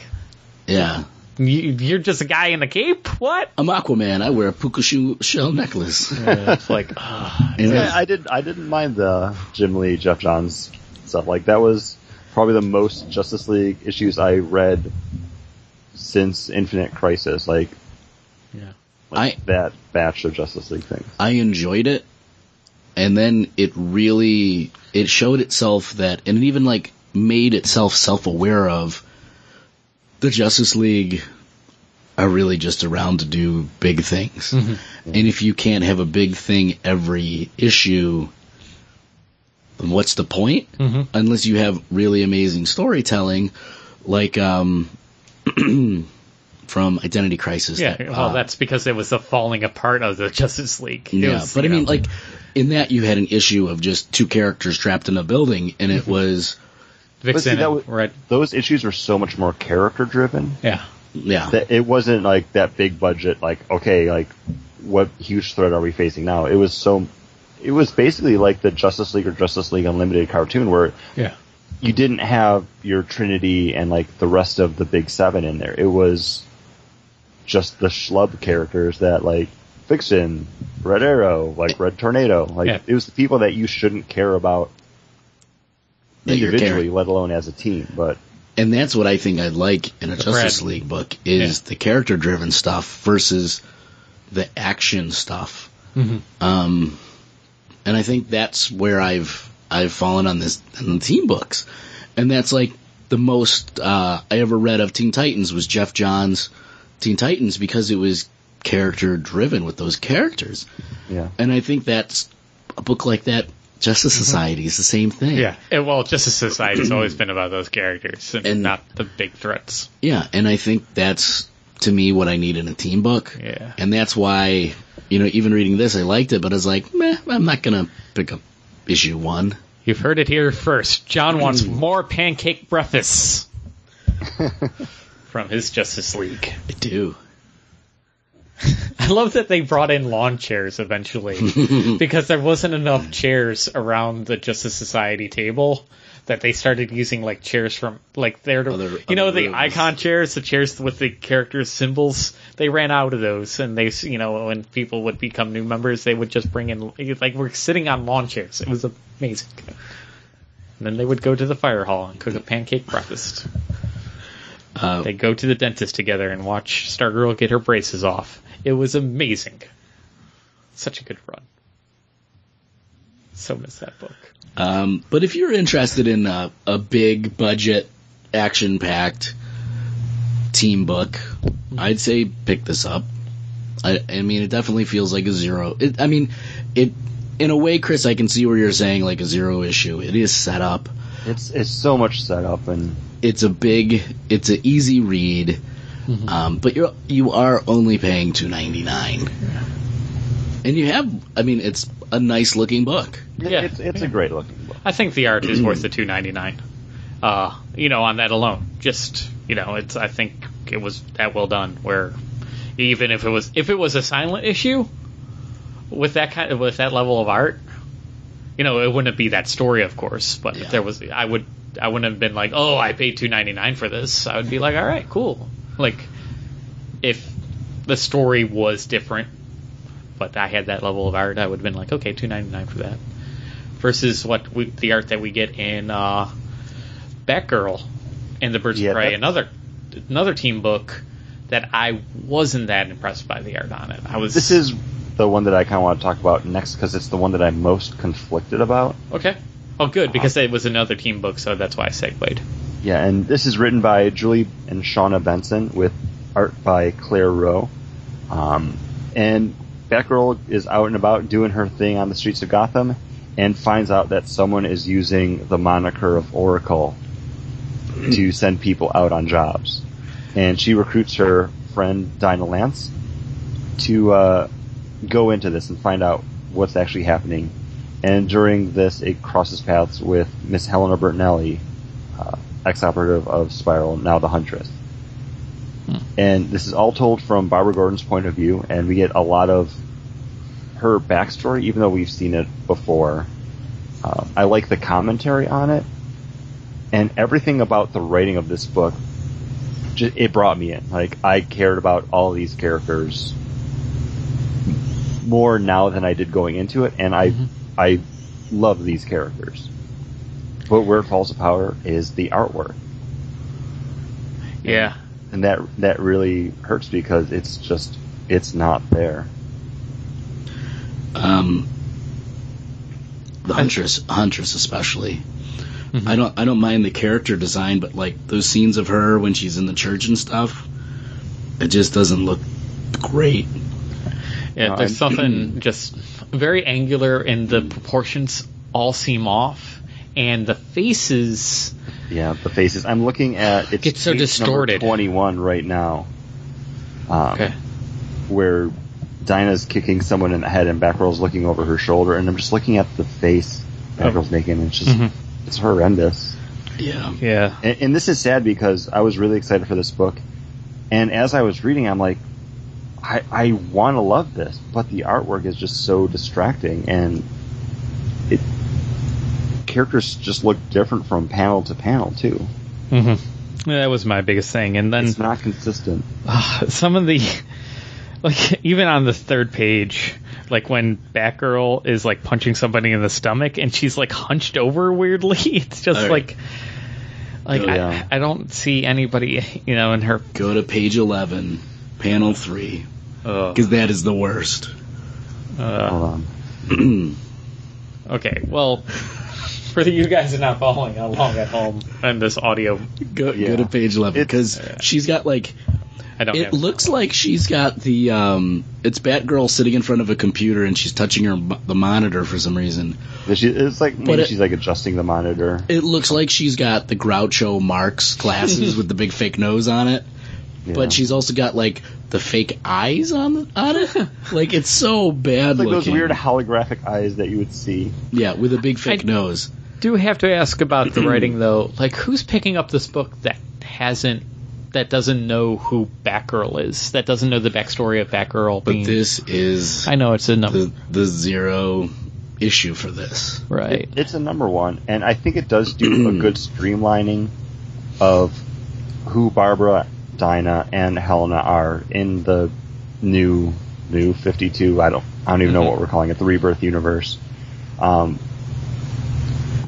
[SPEAKER 2] Yeah.
[SPEAKER 3] You, you're just a guy in a cape. What?
[SPEAKER 2] I'm Aquaman. I wear a puka shell necklace.
[SPEAKER 3] it's like, ugh.
[SPEAKER 2] Ah. You?
[SPEAKER 1] Yeah, I did. I didn't mind the Jim Lee, Geoff Johns stuff. Like that was probably the most Justice League issues I read since Infinite Crisis. Like,
[SPEAKER 3] yeah.
[SPEAKER 1] like
[SPEAKER 2] I-
[SPEAKER 1] that batch of Justice League things.
[SPEAKER 2] I enjoyed it, and then it really it showed itself that, and it even like made itself self aware of the Justice League are really just around to do big things, and if you can't have a big thing every issue. then What's the point?
[SPEAKER 3] Mhm.
[SPEAKER 2] Unless you have really amazing storytelling, like um, from Identity Crisis.
[SPEAKER 3] Yeah,
[SPEAKER 2] that,
[SPEAKER 3] well,
[SPEAKER 2] uh,
[SPEAKER 3] that's because it was the falling apart of the Justice League. It
[SPEAKER 2] yeah,
[SPEAKER 3] was,
[SPEAKER 2] but I
[SPEAKER 3] you
[SPEAKER 2] mean, like in that you had an issue of just two characters trapped in a building, and it mm-hmm. was
[SPEAKER 1] But see, that was-
[SPEAKER 3] Red.
[SPEAKER 1] Those issues were so much more character driven
[SPEAKER 3] Yeah.
[SPEAKER 2] yeah,
[SPEAKER 1] that it wasn't like that big budget. Like, okay, like what huge threat are we facing now? It was so. It was basically like the Justice League or Justice League Unlimited cartoon, where
[SPEAKER 3] Yeah.
[SPEAKER 1] you didn't have your Trinity and like the rest of the Big Seven in there. It was just the schlub characters that like Vixen, Red Arrow, like Red Tornado. Like
[SPEAKER 3] Yeah.
[SPEAKER 1] it was the people that you shouldn't care about
[SPEAKER 2] that
[SPEAKER 1] individually, let alone as a team. But
[SPEAKER 2] And that's what I think I'd like in a
[SPEAKER 3] The
[SPEAKER 2] Justice
[SPEAKER 3] Brad-
[SPEAKER 2] League book is
[SPEAKER 3] Yeah.
[SPEAKER 2] the character driven stuff versus the action stuff.
[SPEAKER 3] Mhm.
[SPEAKER 2] Um, and I think that's where I've I've fallen on this in the team books, and that's like the most uh, I ever read of Teen Titans was Geoff Johns' Teen Titans because it was character driven with those characters,
[SPEAKER 1] yeah,
[SPEAKER 2] and I think that's a book like that. Justice mm-hmm. Society is the same thing.
[SPEAKER 3] Yeah. And, well, Justice Society's always been about those characters and,
[SPEAKER 2] And-
[SPEAKER 3] not the big threats.
[SPEAKER 2] Yeah, and I think that's to me what I need in a team book.
[SPEAKER 3] Yeah.
[SPEAKER 2] And that's why, you know, even reading this, I liked it, but I was like, meh, I'm not gonna pick up issue one.
[SPEAKER 3] You've heard it here first. John wants mm-hmm. more pancake breakfasts from his Justice League.
[SPEAKER 2] I do.
[SPEAKER 3] I love that they brought in lawn chairs eventually because there wasn't enough chairs around the Justice Society table that they started using like chairs from like they're
[SPEAKER 2] Other-
[SPEAKER 3] you know
[SPEAKER 2] other
[SPEAKER 3] the
[SPEAKER 2] rooms.
[SPEAKER 3] icon chairs the chairs with the characters symbols they ran out of those and they you know when people would become new members they would just bring in like we're sitting on lawn chairs it was amazing and then they would go to the fire hall and cook a pancake breakfast
[SPEAKER 2] Uh,
[SPEAKER 3] they go to the dentist together and watch Stargirl get her braces off. It was amazing. Such a good run. So miss that book.
[SPEAKER 2] um, but if you're interested in a, a big budget, action packed team book, I'd say pick this up. I, I mean, it definitely feels like a zero. It, I mean, it in a way, Chris, I can see where you're saying like a zero issue. It is set up.
[SPEAKER 1] it's it's so much set up, and
[SPEAKER 2] it's a big, it's an easy read, um, but you're you are only paying two ninety nine, and you have, I mean, it's a nice looking book.
[SPEAKER 3] Yeah.
[SPEAKER 1] it's it's a great looking book.
[SPEAKER 3] I think the art is worth the two ninety nine. Uh, you know, on that alone, just you know, it's. I think it was that well done. Where even if it was if it was a silent issue with that kind of with that level of art, you know, it wouldn't be that story, of course. But
[SPEAKER 2] Yeah.
[SPEAKER 3] if there was, I would. I wouldn't have been like, oh, I paid two ninety nine for this. I would be like, all right, cool. Like, if the story was different, but I had that level of art, I would have been like, okay, two ninety nine for that. Versus what we, the art that we get in uh, Batgirl and the Birds
[SPEAKER 1] Yeah,
[SPEAKER 3] of Prey, another another team book that I wasn't that impressed by the art on it. I was
[SPEAKER 1] This is the one that I kind of want to talk about next because it's the one that I'm most conflicted about.
[SPEAKER 3] okay. Oh, good because it was another team book, so that's why I segued.
[SPEAKER 1] Yeah, and this is written by Julie and Shawna Benson with art by Claire Roe. Um, and Batgirl is out and about doing her thing on the streets of Gotham and finds out that someone is using the moniker of Oracle to send people out on jobs. And she recruits her friend Dinah Lance to uh, go into this and find out what's actually happening. And during this, it crosses paths with Miss Helena Bertinelli, uh, ex-operative of Spyral, now the Huntress. And this is all told from Barbara Gordon's point of view, and we get a lot of her backstory, even though we've seen it before. Uh, I like the commentary on it, and everything about the writing of this book. ju- It brought me in. Like I cared about all these characters more now than I did going into it, and I I love these characters. But where it falls apart is the artwork
[SPEAKER 3] Yeah.
[SPEAKER 1] and that that really hurts because it's just it's not there.
[SPEAKER 2] Um, the Huntress, Huntress especially. I don't, I don't mind the character design, but like those scenes of her when she's in the church and stuff, it just doesn't look great.
[SPEAKER 3] Yeah,
[SPEAKER 1] No,
[SPEAKER 3] there's
[SPEAKER 1] I'm-
[SPEAKER 3] something just very angular, and the proportions all seem off, and the faces.
[SPEAKER 1] Yeah, the faces. I'm looking at it's
[SPEAKER 3] Get so
[SPEAKER 1] page number
[SPEAKER 3] distorted.
[SPEAKER 1] 21 right now. Um,
[SPEAKER 3] Okay.
[SPEAKER 1] Where Dinah's kicking someone in the head and Batgirl's looking over her shoulder, and I'm just looking at the face Batgirl's making, and it's just
[SPEAKER 3] Mhm.
[SPEAKER 1] it's horrendous.
[SPEAKER 2] Yeah.
[SPEAKER 3] Yeah.
[SPEAKER 1] And, and this is sad because I was really excited for this book, and as I was reading, I'm like, I I want to love this, but the artwork is just so distracting, and it characters just look different from panel to panel too.
[SPEAKER 3] hmm That was my biggest thing, and then
[SPEAKER 1] It's not consistent.
[SPEAKER 3] uh, some of the like even on the third page like when batgirl is like punching somebody in the stomach and she's like hunched over weirdly it's just
[SPEAKER 2] Oh,
[SPEAKER 3] like like
[SPEAKER 1] Oh, yeah.
[SPEAKER 3] I, I don't see anybody you know in her
[SPEAKER 2] Go to page 11, panel 3,
[SPEAKER 3] uh,
[SPEAKER 2] because that is the worst.
[SPEAKER 3] uh,
[SPEAKER 1] Hold on.
[SPEAKER 3] okay well for the you guys who are not following along at home and this audio
[SPEAKER 2] Go,
[SPEAKER 1] Yeah.
[SPEAKER 2] go to page 11,
[SPEAKER 1] It's-
[SPEAKER 2] because she's got like
[SPEAKER 3] i don't
[SPEAKER 2] It
[SPEAKER 3] have
[SPEAKER 2] looks like she's got the um, it's Batgirl sitting in front of a computer and she's touching her the monitor for some reason.
[SPEAKER 1] It's like maybe
[SPEAKER 2] it-
[SPEAKER 1] she's like adjusting the monitor.
[SPEAKER 2] It looks like she's got the Groucho Marx glasses with the big fake nose on it,
[SPEAKER 1] Yeah.
[SPEAKER 2] but she's also got like the fake eyes on on it. like it's so bad
[SPEAKER 1] It's like those weird holographic eyes that you would see.
[SPEAKER 2] yeah, with a big fake
[SPEAKER 3] I-
[SPEAKER 2] nose.
[SPEAKER 3] Do have to ask about the writing though like who's picking up this book that hasn't that doesn't know who batgirl is that doesn't know the backstory of batgirl
[SPEAKER 2] But
[SPEAKER 3] being
[SPEAKER 2] this is
[SPEAKER 3] i know it's a number
[SPEAKER 2] the the zero issue for this.
[SPEAKER 3] right
[SPEAKER 1] It's a number one, and I think it does do a good streamlining of who Barbara, Dinah, and Helena are in the new new Fifty Two. I don't I don't even know
[SPEAKER 3] Mhm.
[SPEAKER 1] what we're calling it, the Rebirth universe. Um,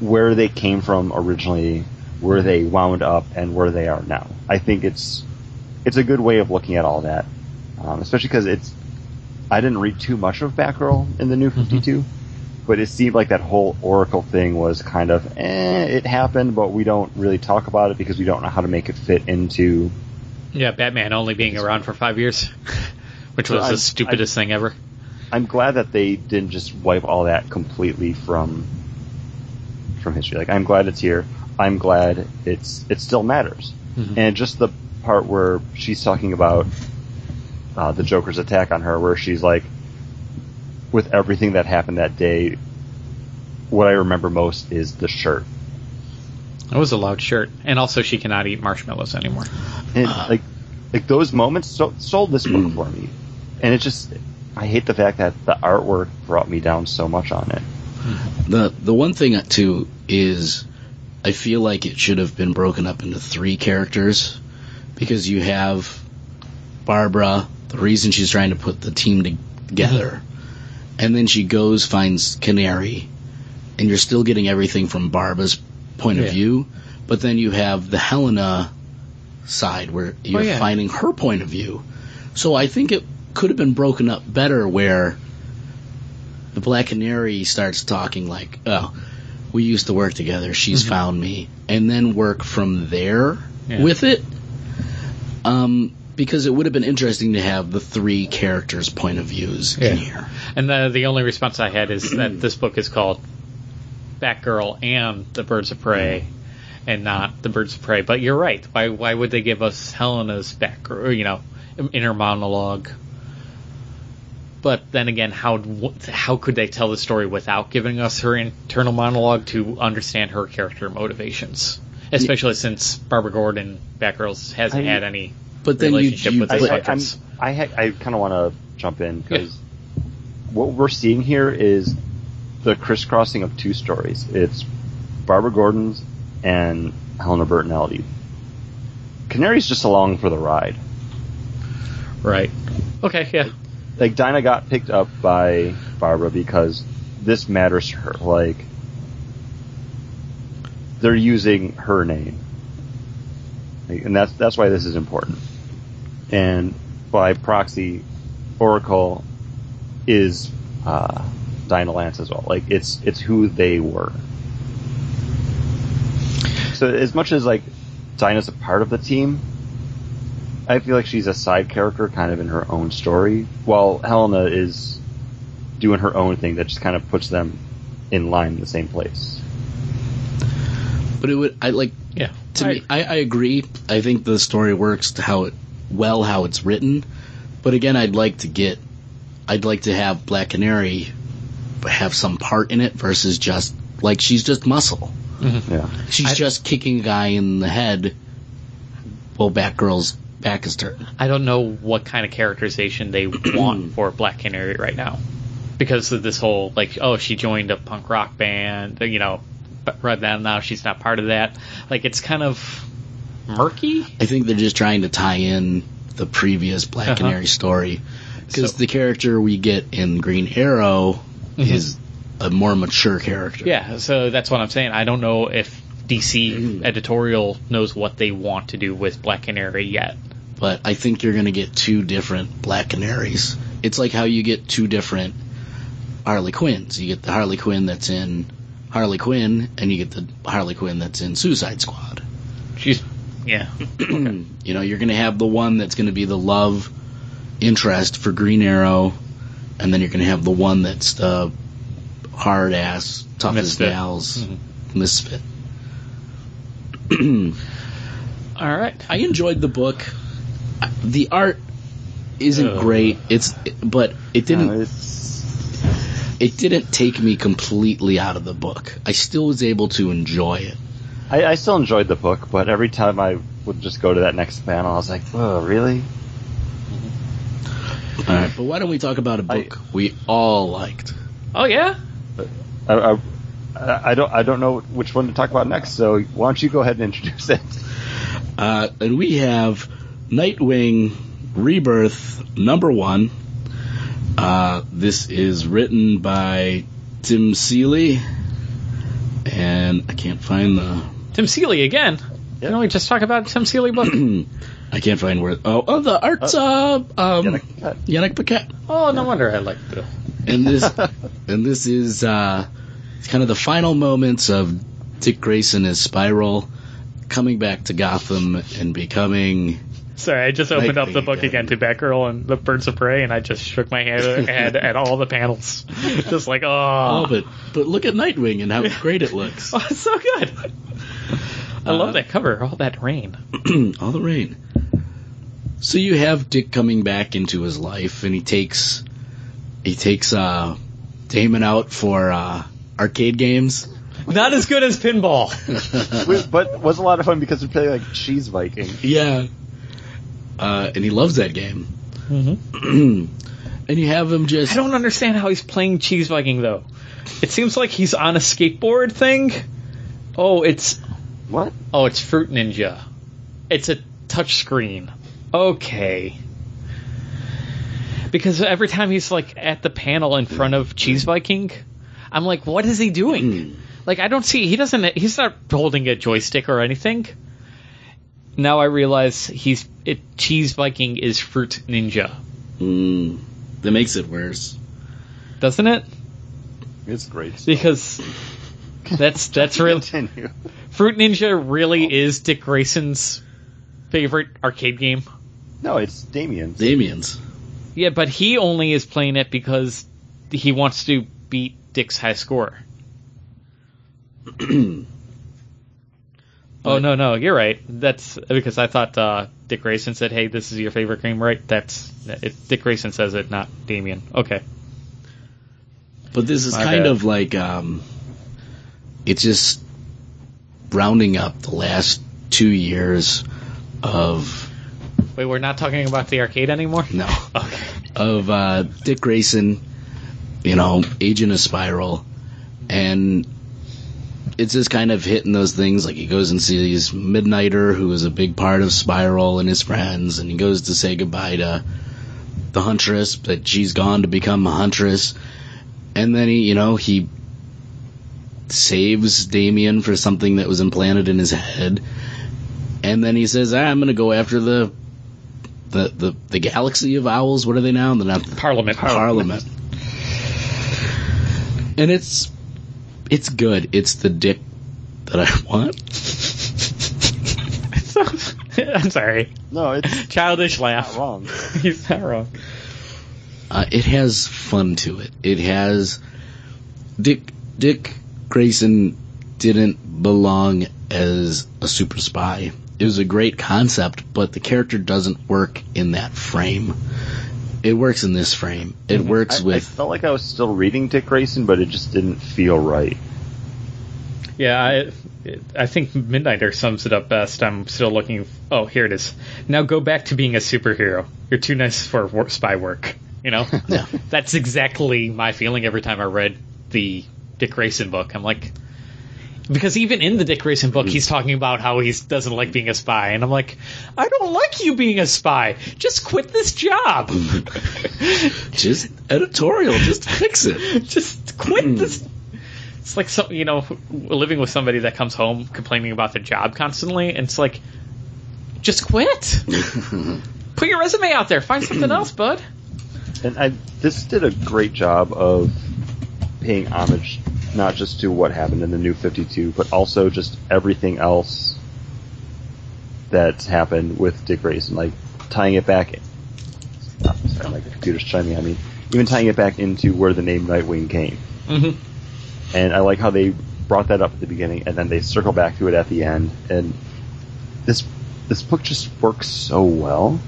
[SPEAKER 1] where they came from originally, where they wound up, and where they are now. I think it's it's a good way of looking at all that, um, especially because it's. I didn't read too much of Batgirl in the new 52, but it seemed like that whole Oracle thing was kind of, eh, it happened, but we don't really talk about it because we don't know how to make it fit into.
[SPEAKER 3] Yeah, Batman only being around for five years, which was
[SPEAKER 1] I-
[SPEAKER 3] the stupidest thing ever.
[SPEAKER 1] I'm glad that they didn't just wipe all that completely from from history. Like I'm glad it's here. I'm glad it's it still matters.
[SPEAKER 3] Mhm.
[SPEAKER 1] And just the part where she's talking about uh, the Joker's attack on her, where she's like, with everything that happened that day, what I remember most is the shirt.
[SPEAKER 3] It was a loud shirt, and also she cannot eat marshmallows anymore.
[SPEAKER 1] And like, like those moments so, sold this book for me, and it just, I hate the fact that the artwork brought me down so much on it.
[SPEAKER 2] The the one thing too is I feel like it should have been broken up into three characters because you have Barbara, the reason she's trying to put the team to- together, mm-hmm. and then she goes finds Canary, and you're still getting everything from Barbara's point
[SPEAKER 3] Yeah.
[SPEAKER 2] of view, but then you have the Helena side where oh, you're
[SPEAKER 3] yeah.
[SPEAKER 2] finding her point of view. So I think it could have been broken up better where the Black Canary starts talking like, "Oh, we used to work together. She's mm-hmm. found me," and then work from there
[SPEAKER 3] Yeah.
[SPEAKER 2] with it. Um, because it would have been interesting to have the three characters' point of views
[SPEAKER 3] Yeah.
[SPEAKER 2] in here.
[SPEAKER 3] And the the only response I had is that this book is called Batgirl and the Birds of Prey, mm-hmm. and not the Birds of Prey. But you're right. Why why would they give us Helena's Batgirl? You know, inner monologue. But then again, how how could they tell the story without giving us her internal monologue to understand her character motivations? Especially since Barbara Gordon, Batgirl, hasn't
[SPEAKER 1] I-
[SPEAKER 3] had any
[SPEAKER 2] But then you,
[SPEAKER 3] relationship
[SPEAKER 2] you
[SPEAKER 3] with
[SPEAKER 1] I,
[SPEAKER 3] this
[SPEAKER 1] I, I'm, I, ha- I kind of want to jump in because what we're seeing here is the crisscrossing of two stories. It's Barbara Gordon's and Helena Bertinelli. Canary's just along for the ride.
[SPEAKER 3] Right. Okay. Yeah.
[SPEAKER 1] Like Dinah got picked up by Barbara because this matters to her. Like they're using her name, and that's that's why this is important. And by proxy, Oracle is uh, Dinah Lance as well. Like it's it's who they were. So as much as like Dinah's a part of the team, I feel like she's a side character, kind of in her own story, while Helena is doing her own thing that just kind of puts them in line in the same place.
[SPEAKER 2] but it would I like
[SPEAKER 3] Yeah.
[SPEAKER 2] to
[SPEAKER 3] I-
[SPEAKER 2] me I, I agree. I think the story works to how it well how it's written. But again, I'd like to get I'd like to have Black Canary have some part in it versus just like she's just muscle. Mm-hmm.
[SPEAKER 1] Yeah.
[SPEAKER 2] She's
[SPEAKER 3] I-
[SPEAKER 2] just kicking a guy in the head. Well, Batgirl's back is turned.
[SPEAKER 3] I don't know what kind of characterization they want for Black Canary right now. Because of this whole, like, oh, she joined a punk rock band, you know, but right now, now she's not part of that. Like, it's kind of murky.
[SPEAKER 2] I think they're just trying to tie in the previous Black
[SPEAKER 3] Uh-huh.
[SPEAKER 2] Canary story because
[SPEAKER 3] So-
[SPEAKER 2] the character we get in Green Arrow is a more mature character.
[SPEAKER 3] Yeah, so that's what I'm saying. I don't know if DC editorial knows what they want to do with Black Canary yet.
[SPEAKER 2] But I think you're going to get two different Black Canaries. It's like how you get two different Harley Quinns. You get the Harley Quinn that's in Harley Quinn, and you get the Harley Quinn that's in Suicide Squad.
[SPEAKER 3] She's, yeah.
[SPEAKER 2] You know, you're going to have the one that's going to be the love interest for Green Arrow, and then you're going to have the one that's the hard ass, tough as
[SPEAKER 3] Misfit.
[SPEAKER 2] nails
[SPEAKER 3] Mhm.
[SPEAKER 2] misfit.
[SPEAKER 3] All right.
[SPEAKER 2] I enjoyed the book. The art isn't
[SPEAKER 3] Ugh.
[SPEAKER 2] great. It's but it didn't
[SPEAKER 1] No, it's,
[SPEAKER 2] it didn't take me completely out of the book. I still was able to enjoy it.
[SPEAKER 1] I, I still enjoyed the book, but every time I would just go to that next panel, I was like, oh, really?
[SPEAKER 2] All right, but why don't we talk about a book we all liked?
[SPEAKER 3] Oh, yeah?
[SPEAKER 1] I, I, I don't I don't know which one to talk about next. So why don't you go ahead and introduce it?
[SPEAKER 2] Uh, and we have Nightwing Rebirth number one. Uh, this is written by Tim Seeley, and I can't find the
[SPEAKER 3] Tim Seeley again.
[SPEAKER 1] Yeah.
[SPEAKER 3] Didn't we just talk about Tim Seeley book?
[SPEAKER 2] I can't find where. Oh, oh the art's uh, um,
[SPEAKER 1] Yanick
[SPEAKER 2] Yanick Paquette.
[SPEAKER 3] oh, no wonder I like it.
[SPEAKER 2] and this and this is uh, kind of the final moments of Dick Grayson as Spyral coming back to Gotham and becoming
[SPEAKER 3] Sorry, I just opened up the book
[SPEAKER 2] again.
[SPEAKER 3] again to Batgirl and the Birds of Prey, and I just shook my head, head at all the panels. Just like, oh.
[SPEAKER 2] oh, but but look at Nightwing and how great it looks.
[SPEAKER 3] Oh, it's so good. I love
[SPEAKER 2] Uh,
[SPEAKER 3] that cover, all that rain.
[SPEAKER 2] All the rain. So you have Dick coming back into his life, and he takes he takes uh, Damian out for uh, arcade games.
[SPEAKER 3] Not as good as pinball.
[SPEAKER 1] But it was a lot of fun because we played like Cheese Viking.
[SPEAKER 2] Yeah, uh, and he loves that game.
[SPEAKER 3] Mm-hmm.
[SPEAKER 2] and you have him just
[SPEAKER 3] I don't understand how he's playing Cheese Viking though. It seems like he's on a skateboard thing. Oh, it's
[SPEAKER 1] What?
[SPEAKER 3] oh, it's Fruit Ninja. It's a touch screen. Okay. Because every time he's like at the panel in front of Cheese Viking, I'm like, what is he doing? Like I don't see he doesn't he's not holding a joystick or anything. Now I realize he's it Cheese Viking is Fruit Ninja,
[SPEAKER 2] Mm, that makes it worse.
[SPEAKER 3] doesn't it?
[SPEAKER 1] It's great.
[SPEAKER 3] Because that's that's real.
[SPEAKER 1] Continue.
[SPEAKER 3] Fruit Ninja really is Dick Grayson's favorite arcade game.
[SPEAKER 1] No, it's Damian.
[SPEAKER 2] Damian's.
[SPEAKER 3] Yeah, but he only is playing it because he wants to beat Dick's high score. oh no, no, you're right. That's because I thought uh, Dick Grayson said, "Hey, this is your favorite game, right?" That's it, Dick Grayson says it, not Damian. Okay.
[SPEAKER 2] But this is
[SPEAKER 3] My
[SPEAKER 2] kind
[SPEAKER 3] bad.
[SPEAKER 2] of like um, it's just rounding up the last two years of
[SPEAKER 3] Wait, we're not talking about the arcade anymore.
[SPEAKER 2] no
[SPEAKER 3] Okay.
[SPEAKER 2] of uh, Dick Grayson, you know, agent of Spyral, and it's just kind of hitting those things. Like he goes and sees Midnighter, who is a big part of Spyral and his friends, and he goes to say goodbye to the Huntress, but she's gone to become a Huntress, and then he, you know, he saves Damian for something that was implanted in his head, and then he says, ah, "I'm going to go after the." The, the the galaxy of owls. What are they now? They're not
[SPEAKER 3] Parliament.
[SPEAKER 2] Parliament. And it's it's good. It's the dick that I want.
[SPEAKER 3] I'm sorry.
[SPEAKER 1] No, it's
[SPEAKER 3] Childish
[SPEAKER 1] not
[SPEAKER 3] laugh.
[SPEAKER 1] wrong.
[SPEAKER 3] He's not wrong.
[SPEAKER 2] Uh, it has fun to it. It has Dick Dick Grayson didn't belong as a super spy. It was a great concept, but the character doesn't work in that frame. It works in this frame. It mhm. works
[SPEAKER 1] I, I felt like I was still reading Dick Grayson, but it just didn't feel right.
[SPEAKER 3] Yeah, I, I think Midnighter sums it up best. I'm still looking. Oh, here it is. Now go back to being a superhero. You're too nice for work, spy work. You know,
[SPEAKER 2] Yeah.
[SPEAKER 3] that's exactly my feeling every time I read the Dick Grayson book. I'm like, because even in the Dick Grayson book, hmm. he's talking about how he doesn't like being a spy, and I'm like, I don't like you being a spy. Just quit this job.
[SPEAKER 2] just editorial. Just fix it.
[SPEAKER 3] Just quit hmm. this. It's like so you know living with somebody that comes home complaining about the job constantly, and it's like, just quit. Put your resume out there. Find something else, bud.
[SPEAKER 1] And I, this did a great job of paying homage not just to what happened in the New 52, but also just everything else that's happened with Dick Grayson, like tying it back. Oh, sorry, my computer's chiming on me. Even tying it back into where the name Nightwing came.
[SPEAKER 3] Mm-hmm.
[SPEAKER 1] And I like how they brought that up at the beginning, and then they circle back to it at the end. And this this book just works so well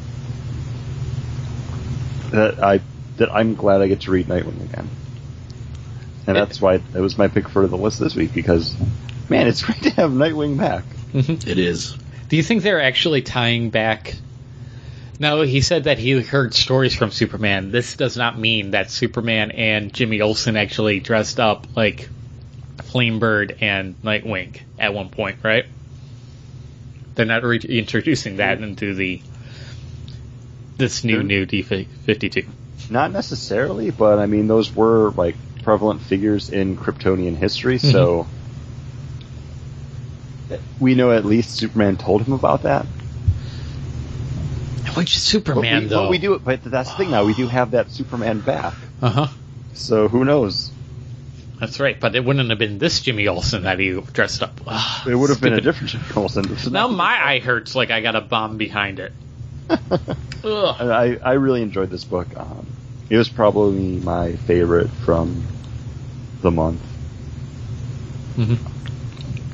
[SPEAKER 1] that I that I'm glad I get to read Nightwing again. And that's why it was my pick for the list this week because, man, it's great to have Nightwing back. Mm-hmm.
[SPEAKER 2] It is.
[SPEAKER 3] Do you think they're actually tying back? No, he said that he heard stories from Superman. This does not mean that Superman and Jimmy Olsen actually dressed up like Flamebird and Nightwing at one point, right? They're not reintroducing that into the this new new D fifty two.
[SPEAKER 1] Not necessarily, but I mean those were like prevalent figures in Kryptonian history, so we know at least Superman told him about that.
[SPEAKER 3] Which
[SPEAKER 1] But
[SPEAKER 3] Superman
[SPEAKER 1] we,
[SPEAKER 3] though?
[SPEAKER 1] but we do, but that's the thing now. We do have that Superman back,
[SPEAKER 3] Uh huh.
[SPEAKER 1] so who knows?
[SPEAKER 3] That's right, but it wouldn't have been this Jimmy Olsen that he dressed up. Ah,
[SPEAKER 1] It would have been a
[SPEAKER 3] stupid.
[SPEAKER 1] different Jimmy Olsen. So
[SPEAKER 3] Now my eye hurts like I got a bomb behind it. Ugh.
[SPEAKER 1] I, I really enjoyed this book. Um, it was probably my favorite from the month.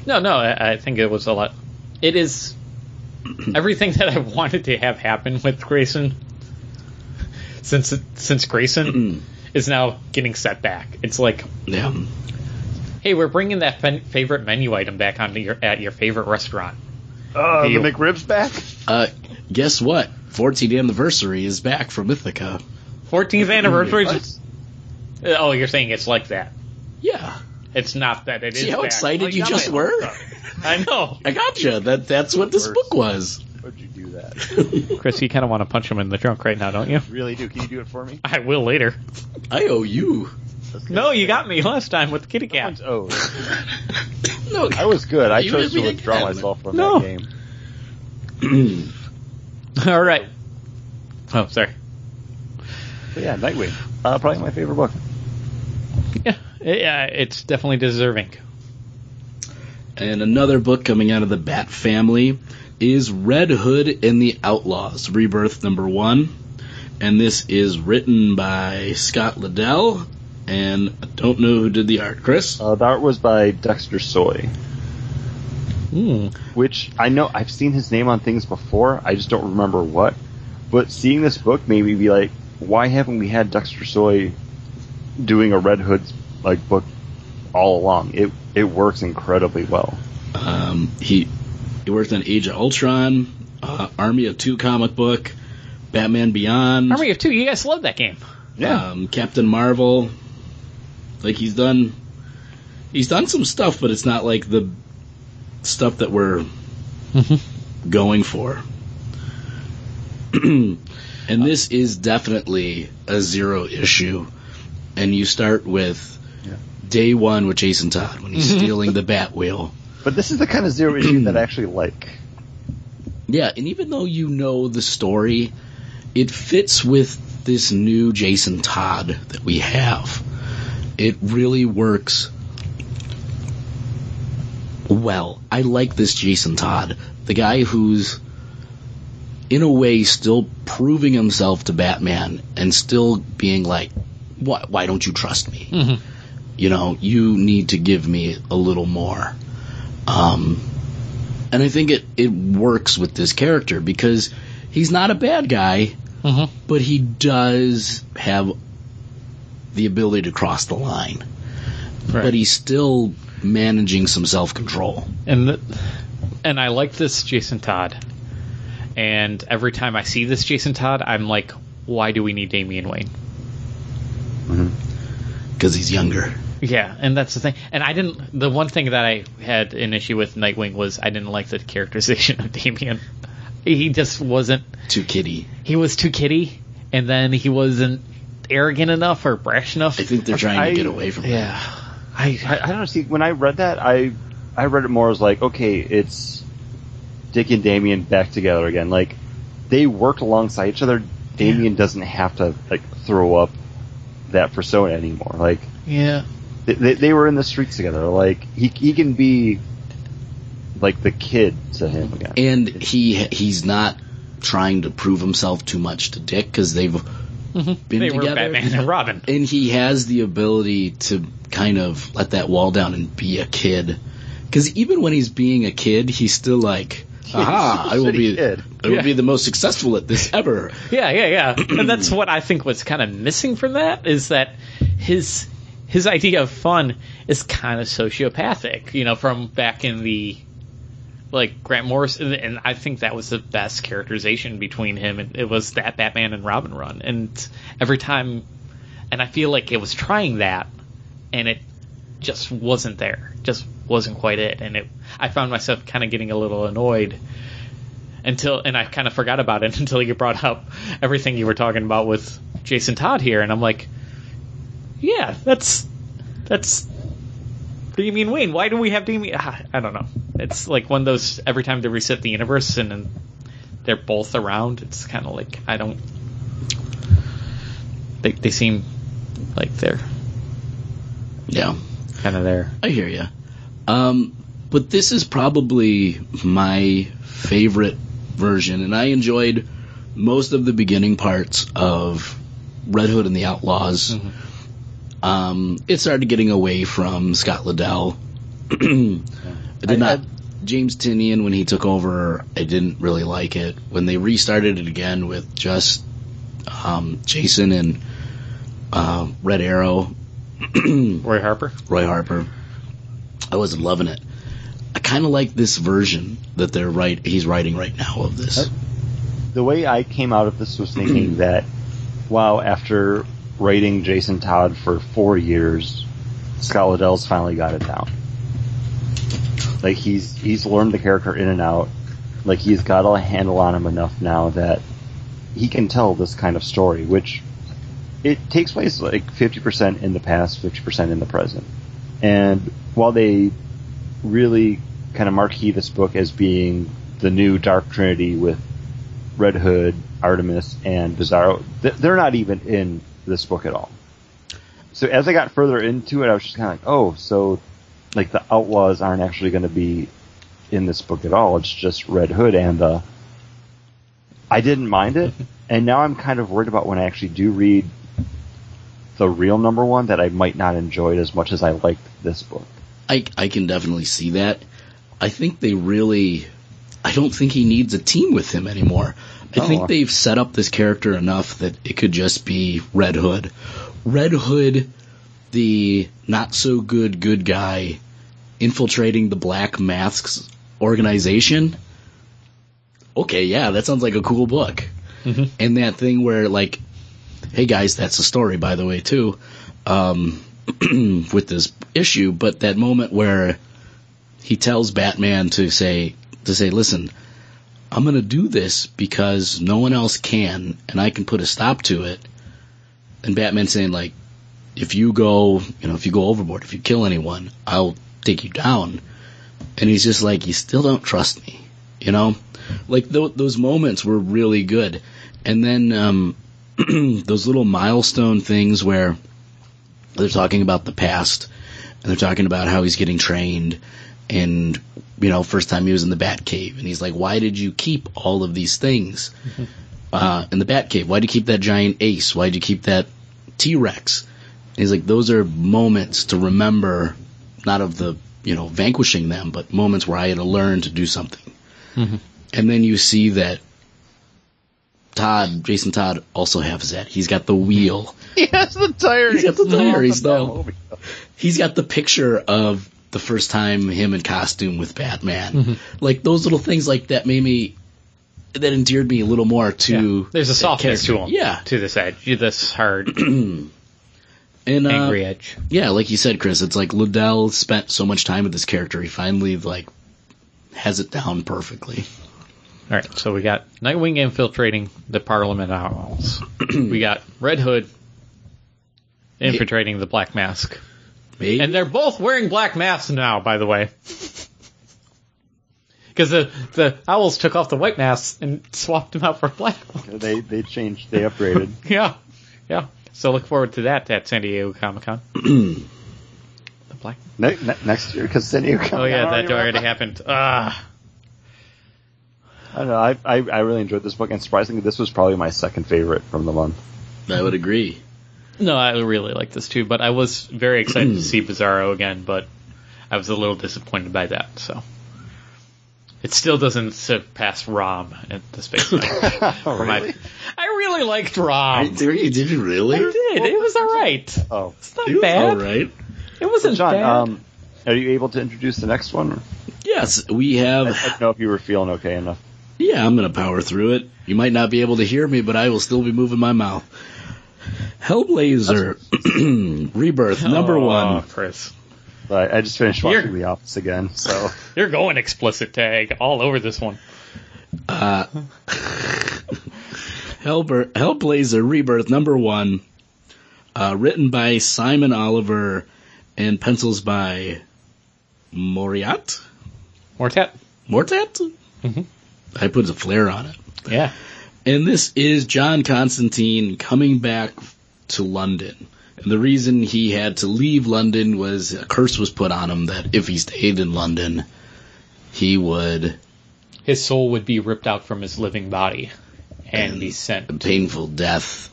[SPEAKER 3] No, no, I, I think it was a lot. It is everything that I wanted to have happen with Grayson since since Grayson is now getting set back. It's like,
[SPEAKER 2] Yeah.
[SPEAKER 3] hey, we're bringing that fen- favorite menu item back onto your at your favorite restaurant.
[SPEAKER 1] Uh,
[SPEAKER 3] Hey,
[SPEAKER 1] the McRibs back.
[SPEAKER 2] Uh, guess what? 14th anniversary is back from Ithaca.
[SPEAKER 3] 14th anniversary.
[SPEAKER 1] What?
[SPEAKER 3] Oh, you're saying it's like that?
[SPEAKER 2] Yeah.
[SPEAKER 3] It's not that. It is.
[SPEAKER 2] See how
[SPEAKER 3] back.
[SPEAKER 2] excited
[SPEAKER 3] Like,
[SPEAKER 2] you just were?
[SPEAKER 3] hopes. I know.
[SPEAKER 2] I gotcha. That that's what this book was.
[SPEAKER 1] Why'd you do that?
[SPEAKER 3] Chris, you kind of want to punch him in the trunk right now, don't you?
[SPEAKER 1] really do. Can you do it for me?
[SPEAKER 3] I will later.
[SPEAKER 2] I owe you.
[SPEAKER 1] That's
[SPEAKER 3] No, you got me last time with the kitty cat.
[SPEAKER 1] Oh,
[SPEAKER 2] No,
[SPEAKER 1] I was good. I chose to
[SPEAKER 2] me
[SPEAKER 1] withdraw
[SPEAKER 2] again.
[SPEAKER 1] myself from
[SPEAKER 3] No.
[SPEAKER 1] that game.
[SPEAKER 3] All right. Oh, sorry.
[SPEAKER 1] But yeah, Nightwing. Uh, probably my favorite book.
[SPEAKER 3] Yeah, yeah, it's definitely deserving.
[SPEAKER 2] And another book coming out of the Bat family is Red Hood and the Outlaws, Rebirth number one. And this is written by Scott Lobdell, and I don't know who did the art. Chris?
[SPEAKER 1] Uh, the art was by Dexter Soy,
[SPEAKER 3] Mm.
[SPEAKER 1] which I know I've seen his name on things before. I just don't remember what. But seeing this book made me be like, why haven't we had Dexter Soy doing a Red Hood like book all along? It it works incredibly well.
[SPEAKER 2] Um, he he worked on Age of Ultron, uh, Army of Two comic book, Batman Beyond,
[SPEAKER 3] Army of Two, you guys love that game.
[SPEAKER 2] um, Captain Marvel. Like he's done, he's done some stuff, but it's not like the stuff that we're going for. and this is definitely a zero issue, and you start with
[SPEAKER 1] Yeah.
[SPEAKER 2] day one with Jason Todd when he's mm-hmm. stealing the Batwheel.
[SPEAKER 1] But this is the kind of zero issue that I actually like.
[SPEAKER 2] Yeah, and even though you know the story, it fits with this new Jason Todd that we have. It really works well. I like this Jason Todd. The guy who's, in a way, still proving himself to Batman and still being like, why, why don't you trust me?
[SPEAKER 3] Mhm.
[SPEAKER 2] You know, you need to give me a little more. Um, and I think it, it works with this character because he's not a bad guy,
[SPEAKER 3] Mhm.
[SPEAKER 2] but he does have the ability to cross the line. But he's still managing some self control.
[SPEAKER 3] and and I like this Jason Todd. And every time I see this Jason Todd, I'm like, why do we need Damian Wayne? Mm-hmm.
[SPEAKER 2] Because he's younger.
[SPEAKER 3] Yeah, and that's the thing. And I didn't. The one thing that I had an issue with Nightwing was I didn't like the characterization of Damian. He just wasn't.
[SPEAKER 2] Too kiddie.
[SPEAKER 3] He was too kiddie, and then he wasn't arrogant enough or brash enough.
[SPEAKER 2] I think they're trying
[SPEAKER 1] I-
[SPEAKER 2] to get away from it.
[SPEAKER 3] Yeah, I,
[SPEAKER 1] I, I don't. See, when I read that, I I read it more as like, okay, it's Dick and Damian back together again. Like they worked alongside each other. Damian doesn't have to like throw up that persona anymore. Like
[SPEAKER 3] yeah.
[SPEAKER 1] they, they, they were in the streets together. Like he he can be like the kid to him again.
[SPEAKER 2] And he he's not trying to prove himself too much to Dick because they've been
[SPEAKER 3] Mm-hmm. They were
[SPEAKER 2] together.
[SPEAKER 3] Batman and Robin.
[SPEAKER 2] and he has the ability to kind of let that wall down and be a kid. Because even when he's being a kid, he's still like, "Aha! I will be,
[SPEAKER 1] kid.
[SPEAKER 2] I will
[SPEAKER 3] Yeah.
[SPEAKER 2] be the most successful at this ever."
[SPEAKER 3] Yeah, yeah, yeah. and that's what I think was kind of missing from that is that his his idea of fun is kind of sociopathic, you know, from back in the like Grant Morrison, and I think that was the best characterization between him and it was that Batman and Robin run. And every time, and I feel like it was trying that, and it just wasn't there, just wasn't quite it. And it, I found myself kind of getting a little annoyed until and I kind of forgot about it until you brought up everything you were talking about with Jason Todd here, and I'm like, yeah, that's that's Damian Wayne. Why do we have Damian? ah, I don't know. It's like one of those every time they reset the universe and, and they're both around. It's kind of like I don't. They they seem like they're
[SPEAKER 2] Yeah,
[SPEAKER 3] kind of there.
[SPEAKER 2] I hear you. Um, but this is probably my favorite version, and I enjoyed most of the beginning parts of Red Hood and the Outlaws. Um, it started getting away from Scott Lobdell. I did
[SPEAKER 1] I-
[SPEAKER 2] not.
[SPEAKER 1] I-
[SPEAKER 2] James Tynion, when he took over, I didn't really like it. When they restarted it again with just um, Jason and uh, Red Arrow,
[SPEAKER 3] Roy Harper.
[SPEAKER 2] Roy Harper. I wasn't loving it. I kind of like this version that they're right. He's writing right now of this.
[SPEAKER 1] the way I came out of this was thinking that, wow, after writing Jason Todd for four years, Scott Lobdell's finally got it down. Like he's he's learned the character in and out. Like he's got a handle on him enough now that he can tell this kind of story, which it takes place like fifty percent in the past, fifty percent in the present. And while they really kind of marquee this book as being the new Dark Trinity with Red Hood, Artemis, and Bizarro, th- they're not even in this book at all. So as I got further into it, I was just kind of like, oh, so like the outlaws aren't actually going to be in this book at all. It's just Red Hood and the. I didn't mind it, and now I'm kind of worried about when I actually do read the real number one that I might not enjoy it as much as I liked this book.
[SPEAKER 2] I I can definitely see that. I think they really. I don't think he needs a team with him anymore. I
[SPEAKER 1] No.
[SPEAKER 2] think they've set up this character enough that it could just be Red Hood. Red Hood, the not so good good guy, infiltrating the Black Masks organization. Okay, yeah, that sounds like a cool book. And that thing where like, hey guys, that's a story by the way too. Um, with this issue, but that moment where he tells Batman to say to say, "Listen, I'm going to do this because no one else can, and I can put a stop to it." And Batman saying, "Like, if you go, you know, if you go overboard, if you kill anyone, I'll take you down." And he's just like, "You still don't trust me," you know? Like th- those moments were really good, and then um, those little milestone things where they're talking about the past and they're talking about how he's getting trained and you know first time he was in the bat cave and he's like why did you keep all of these things uh, in the bat cave why did you keep that giant ace? Why did you keep that t-rex? And he's like those are moments to remember not of the you know vanquishing them but moments where i had to learn to do something. And then you see that Todd, Jason Todd, also has that. He's got the wheel.
[SPEAKER 1] He has the tire.
[SPEAKER 2] He's got the tire, he's
[SPEAKER 1] no.
[SPEAKER 2] He's got the picture of the first time him in costume with Batman. Like those little things like that made me that endeared me a little more to
[SPEAKER 3] Yeah. There's a
[SPEAKER 2] that
[SPEAKER 3] softness to him.
[SPEAKER 2] Yeah.
[SPEAKER 3] To this edge, this hard,
[SPEAKER 2] And uh,
[SPEAKER 3] angry edge.
[SPEAKER 2] yeah, like you said, Chris, it's like Lobdell spent so much time with this character, he finally like has it down perfectly.
[SPEAKER 3] All right, so we got Nightwing infiltrating the Parliament Owls. we got Red Hood infiltrating the Black Mask,
[SPEAKER 2] Maybe.
[SPEAKER 3] and they're both wearing black masks now. By the way, because the the owls took off the white masks and swapped them out for black ones.
[SPEAKER 1] They they changed. They upgraded.
[SPEAKER 3] Yeah, yeah. So look forward to that at San Diego Comic Con. the black.
[SPEAKER 1] ne- ne- next year, because San Diego.
[SPEAKER 3] Oh yeah, that already happened. Ah.
[SPEAKER 1] I don't know. I, I I really enjoyed this book, and surprisingly, this was probably my second favorite from the month.
[SPEAKER 2] I would agree.
[SPEAKER 3] No, I really like this too, but I was very excited to see Bizarro again, but I was a little disappointed by that, so. It still doesn't surpass Rom at the Space Knight.
[SPEAKER 1] Oh,
[SPEAKER 3] For my- I really liked Rom.
[SPEAKER 2] Did you, did you really?
[SPEAKER 3] I did. It was alright.
[SPEAKER 1] Oh,
[SPEAKER 3] It's not
[SPEAKER 2] It was
[SPEAKER 3] bad.
[SPEAKER 2] all right.
[SPEAKER 3] It wasn't
[SPEAKER 1] John,
[SPEAKER 3] bad.
[SPEAKER 1] um, are you able to introduce the next one?
[SPEAKER 2] Yes, we have.
[SPEAKER 1] I
[SPEAKER 2] have.
[SPEAKER 1] didn't know if you were feeling okay enough.
[SPEAKER 2] Yeah, I'm gonna power through it. You might not be able to hear me, but I will still be moving my mouth. Hellblazer Rebirth number
[SPEAKER 3] Oh,
[SPEAKER 2] one.
[SPEAKER 3] Chris.
[SPEAKER 1] But I, I just finished watching
[SPEAKER 3] You're-
[SPEAKER 1] The Office again, so
[SPEAKER 3] You're going explicit tag all over this one.
[SPEAKER 2] Uh, Hellbur- Hellblazer Rebirth number one. Uh, written by Simon Oliver and pencils by Moriat?
[SPEAKER 3] Mortet.
[SPEAKER 2] Mortat?
[SPEAKER 3] Mhm.
[SPEAKER 2] I put a flare on it.
[SPEAKER 3] Yeah.
[SPEAKER 2] And this is John Constantine coming back to London. And the reason he had to leave London was a curse was put on him that if he stayed in London, he would
[SPEAKER 3] His soul would be ripped out from his living body and be sent
[SPEAKER 2] a painful death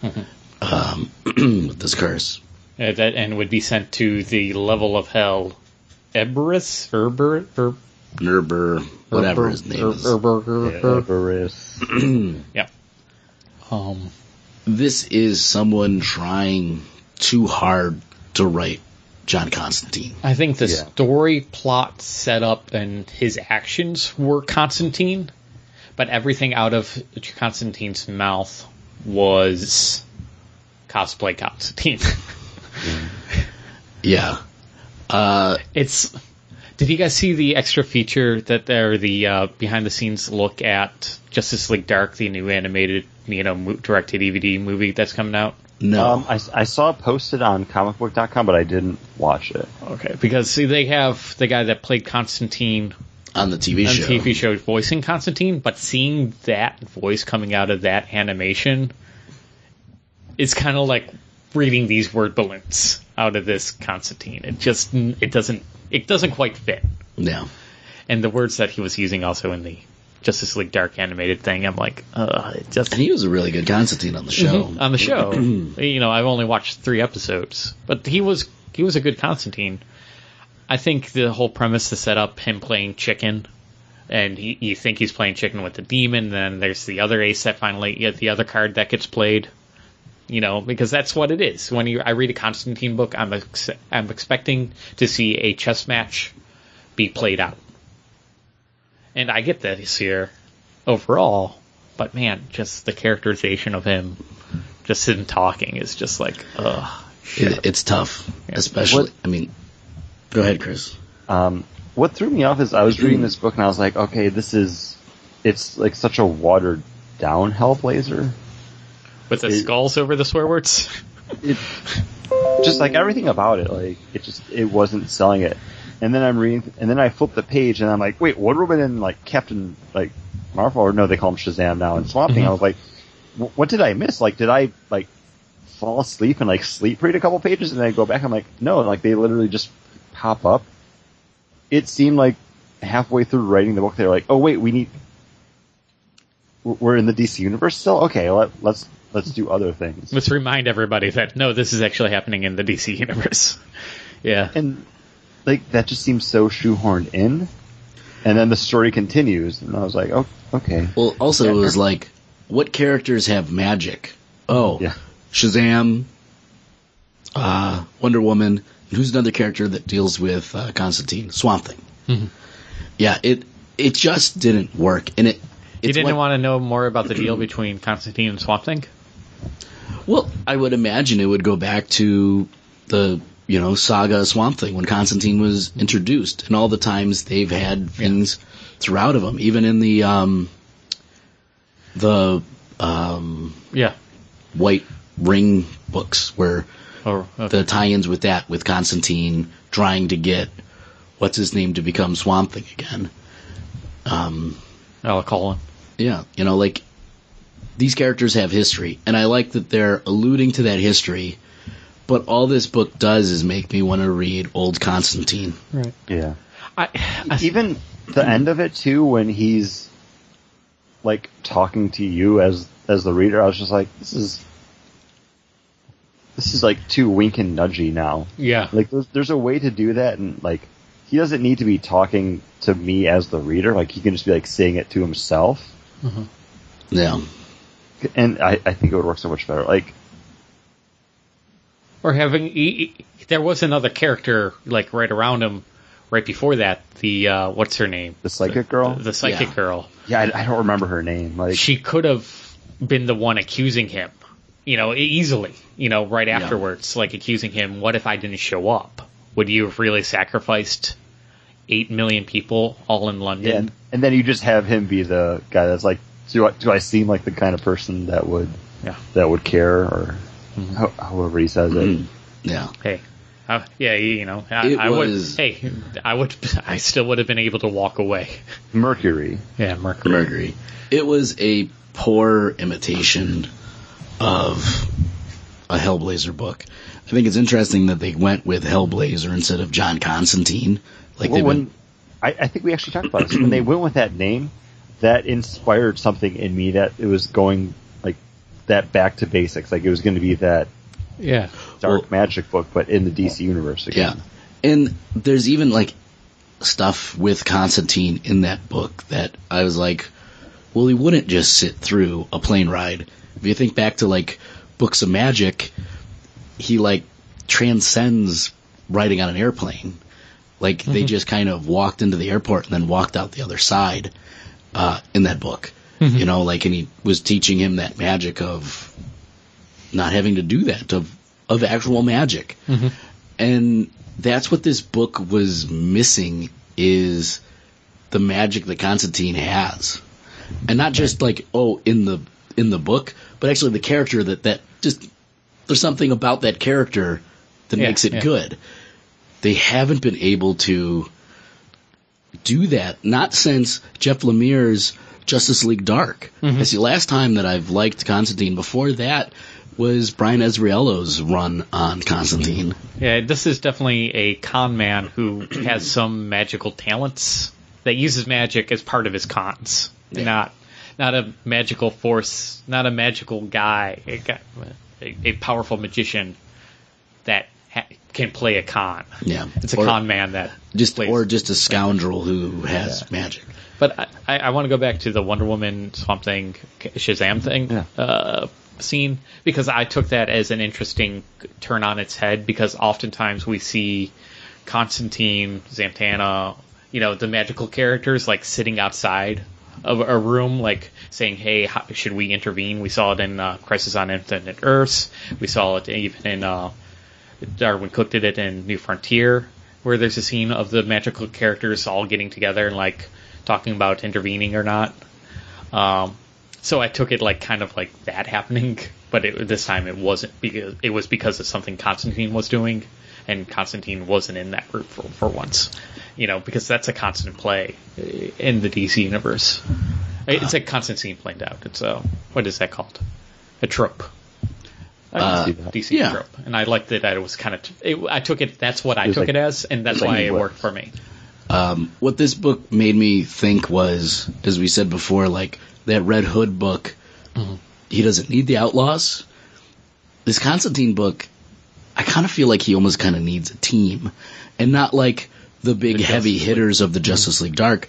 [SPEAKER 2] um, with this curse.
[SPEAKER 3] Uh, that and would be sent to the level of hell, Eberus, Erber, er,
[SPEAKER 2] Nerber, whatever his name is.
[SPEAKER 1] Everest.
[SPEAKER 3] yeah. Um,
[SPEAKER 2] This is someone trying too hard to write John Constantine.
[SPEAKER 3] I think the
[SPEAKER 1] Yeah.
[SPEAKER 3] story, plot, setup, and his actions were Constantine, but everything out of Constantine's mouth was cosplay Constantine.
[SPEAKER 2] Yeah. Uh,
[SPEAKER 3] it's. Did you guys see the extra feature that there, the uh, behind the scenes look at Justice League Dark, the new animated, you know, direct to DVD movie that's coming out?
[SPEAKER 2] no.
[SPEAKER 1] Um, I, I saw it posted on comicbook.com, but I didn't watch it.
[SPEAKER 3] Okay, because see, they have the guy that played Constantine
[SPEAKER 2] on the TV
[SPEAKER 3] on
[SPEAKER 2] show.
[SPEAKER 3] The TV show voicing Constantine, but seeing that voice coming out of that animation is kind of like reading these word balloons out of this Constantine. It just it doesn't it doesn't quite fit.
[SPEAKER 2] Yeah.
[SPEAKER 3] And the words that he was using also in the Justice League Dark animated thing, I'm like, uh, it just
[SPEAKER 2] And he was a really good Constantine on the show.
[SPEAKER 3] Mhm, on the show. you know, I've only watched three episodes, but he was he was a good Constantine. I think the whole premise to set up him playing chicken, and he, you think he's playing chicken with the demon. Then there's the other ace that finally, the other card that gets played. You know, because that's what it is. When you, I read a Constantine book, I'm ex- I'm expecting to see a chess match be played out, and I get this here overall. But man, just the characterization of him, just him talking, is just like, ugh.
[SPEAKER 2] It, it's tough,
[SPEAKER 3] Yeah.
[SPEAKER 2] especially.
[SPEAKER 1] What-
[SPEAKER 2] I mean, go ahead, Chris.
[SPEAKER 1] Um, what threw me off is I was reading this book and I was like, okay, this is, it's like such a watered down Hellblazer.
[SPEAKER 3] With the
[SPEAKER 1] It-
[SPEAKER 3] skulls over the swear words.
[SPEAKER 1] It, just like everything about it, like it just it wasn't selling it. And then I'm reading, and then I flip the page and I'm like, wait, Wonder Woman and like Captain like Marvel, or no, they call him Shazam now, and Swamp Thing.
[SPEAKER 3] Mhm.
[SPEAKER 1] I was like, what did I miss? Like, did I like fall asleep and like sleep read a couple pages and then I go back? I'm like, no, like they literally just pop up. It seemed like halfway through writing the book, they're like, oh wait, we need. we're- We're in the DC universe still. Okay, let, let's let's do other things.
[SPEAKER 3] Let's remind everybody that no, this is actually happening in the DC universe. yeah.
[SPEAKER 1] and like that just seems so shoehorned in. And then the story continues, and I was like, oh, okay.
[SPEAKER 2] Well, also it was like, what characters have magic? Oh,
[SPEAKER 1] Yeah.
[SPEAKER 2] Shazam, uh, Wonder Woman, and who's another character that deals with uh, Constantine? Swamp Thing.
[SPEAKER 3] Mm-hmm.
[SPEAKER 2] Yeah, it it just didn't work, and it.
[SPEAKER 3] You didn't
[SPEAKER 2] what-
[SPEAKER 3] want to know more about the deal between Constantine and Swamp Thing?
[SPEAKER 2] Well, I would imagine it would go back to the you know saga of Swamp Thing when Constantine was introduced, and all the times they've had things throughout of them, even in the um, the um,
[SPEAKER 3] Yeah.
[SPEAKER 2] White Ring books, where
[SPEAKER 3] Or okay.
[SPEAKER 2] the tie-ins with that with Constantine trying to get what's his name to become Swamp Thing again. Um,
[SPEAKER 3] call him.
[SPEAKER 2] yeah, you know, like these characters have history, and I like that they're alluding to that history. But all this book does is make me want to read old Constantine.
[SPEAKER 3] Right.
[SPEAKER 1] Yeah.
[SPEAKER 3] I, I
[SPEAKER 1] Even the end of it too, when he's like talking to you as as the reader, I was just like, this is this is like too wink and nudgy now.
[SPEAKER 3] yeah.
[SPEAKER 1] Like there's, there's a way to do that, and like he doesn't need to be talking to me as the reader. Like he can just be like saying it to himself, mm-hmm.
[SPEAKER 2] Yeah,
[SPEAKER 1] and I, I think it would work so much better. Like
[SPEAKER 3] Or having he, he- there was another character like right around him, right before that. The uh, what's her name?
[SPEAKER 1] the psychic girl.
[SPEAKER 3] The, the psychic
[SPEAKER 2] Yeah.
[SPEAKER 3] girl.
[SPEAKER 1] yeah, I, I don't remember her name. Like
[SPEAKER 3] She could have been the one accusing him. You know, e- easily. You know, right afterwards, like accusing him. What if I didn't show up? Would you have really sacrificed eight million people all in
[SPEAKER 1] Yeah,
[SPEAKER 3] London?
[SPEAKER 1] and, and then you just have him be the guy that's like, do I, do I seem like the kind of person that would
[SPEAKER 3] Yeah.
[SPEAKER 1] that would care, or ho- however he says it?
[SPEAKER 2] yeah.
[SPEAKER 3] Hey. Uh, yeah, you know, I, I
[SPEAKER 2] was-
[SPEAKER 3] would. Hey, I would. I still would have been able to walk away.
[SPEAKER 1] Mercury.
[SPEAKER 3] Yeah, Mercury.
[SPEAKER 2] Mercury. It was a poor imitation of a Hellblazer book. I think it's interesting that they went with Hellblazer instead of John Constantine. Like
[SPEAKER 1] Well,
[SPEAKER 2] they've
[SPEAKER 1] when
[SPEAKER 2] been,
[SPEAKER 1] I, I think we actually talked about this when they went with that name, that inspired something in me that it was going like that back to basics. Like it was going to be that
[SPEAKER 3] Yeah.
[SPEAKER 1] dark
[SPEAKER 2] Well-
[SPEAKER 1] magic book, but in the DC universe
[SPEAKER 2] yeah.
[SPEAKER 1] again.
[SPEAKER 2] And there's even like stuff with Constantine in that book that I was like, well, he wouldn't just sit through a plane ride. If you think back to like books of magic, he like transcends riding on an airplane. Like they mm-hmm. just kind of walked into the airport and then walked out the other side uh, in that book. You know, like and he was teaching him that magic of not having to do that of of actual magic. And that's what this book was missing is the magic that Constantine has. And not just like, oh, in the in the book, but actually the character that that just there's something about that character that
[SPEAKER 3] Yeah,
[SPEAKER 2] makes it
[SPEAKER 3] yeah.
[SPEAKER 2] good. They haven't been able to do that. Not since Jeff Lemire's Justice League Dark. Mm-hmm. It's the last time that I've liked Constantine. Before that was Brian Azzarello's run on Constantine. Mm-hmm.
[SPEAKER 3] Yeah, this is definitely a con man who has some magical talents that uses magic as part of his cons,
[SPEAKER 2] Yeah.
[SPEAKER 3] not not a magical force, not a magical guy, a, a, powerful magician that ha- can play a con.
[SPEAKER 2] Yeah,
[SPEAKER 3] It's a
[SPEAKER 2] Or
[SPEAKER 3] con man that
[SPEAKER 2] just
[SPEAKER 3] plays.
[SPEAKER 2] or just a scoundrel who has
[SPEAKER 3] Yeah.
[SPEAKER 2] magic.
[SPEAKER 3] But I, I, I want to go back to the Wonder Woman Swamp Thing Shazam thing
[SPEAKER 1] Yeah.
[SPEAKER 3] uh, scene because I took that as an interesting turn on its head because oftentimes we see Constantine, Zatanna, you know, the magical characters like sitting outside of a room, like saying, "Hey, how, should we intervene?" We saw it in uh, Crisis on Infinite Earths. We saw it even in uh, Darwyn Cooke did it in New Frontier, where there's a scene of the magical characters all getting together and like talking about intervening or not. Um, so I took it like kind of like that happening, but it, this time it wasn't because it was because of something Constantine was doing, and Constantine wasn't in that group for, for once. You know, because that's a constant play in the DC universe. It's a constant scene played out. It's a what is that called? A trope.
[SPEAKER 1] I can
[SPEAKER 2] Uh,
[SPEAKER 1] see that.
[SPEAKER 3] DC
[SPEAKER 2] Yeah.
[SPEAKER 3] trope, and I liked that. It was kind of. It, I took it. That's what I took
[SPEAKER 1] like-
[SPEAKER 3] it as, and that's
[SPEAKER 1] like
[SPEAKER 3] why
[SPEAKER 1] it
[SPEAKER 3] it worked for me.
[SPEAKER 2] Um, what this book made me think was, as we said before, like that Red Hood book. He doesn't need the outlaws. This Constantine book, I kind of feel like he almost kind of needs a team, and not like the big
[SPEAKER 3] The
[SPEAKER 2] heavy
[SPEAKER 3] Justice
[SPEAKER 2] hitters of the Justice League Dark,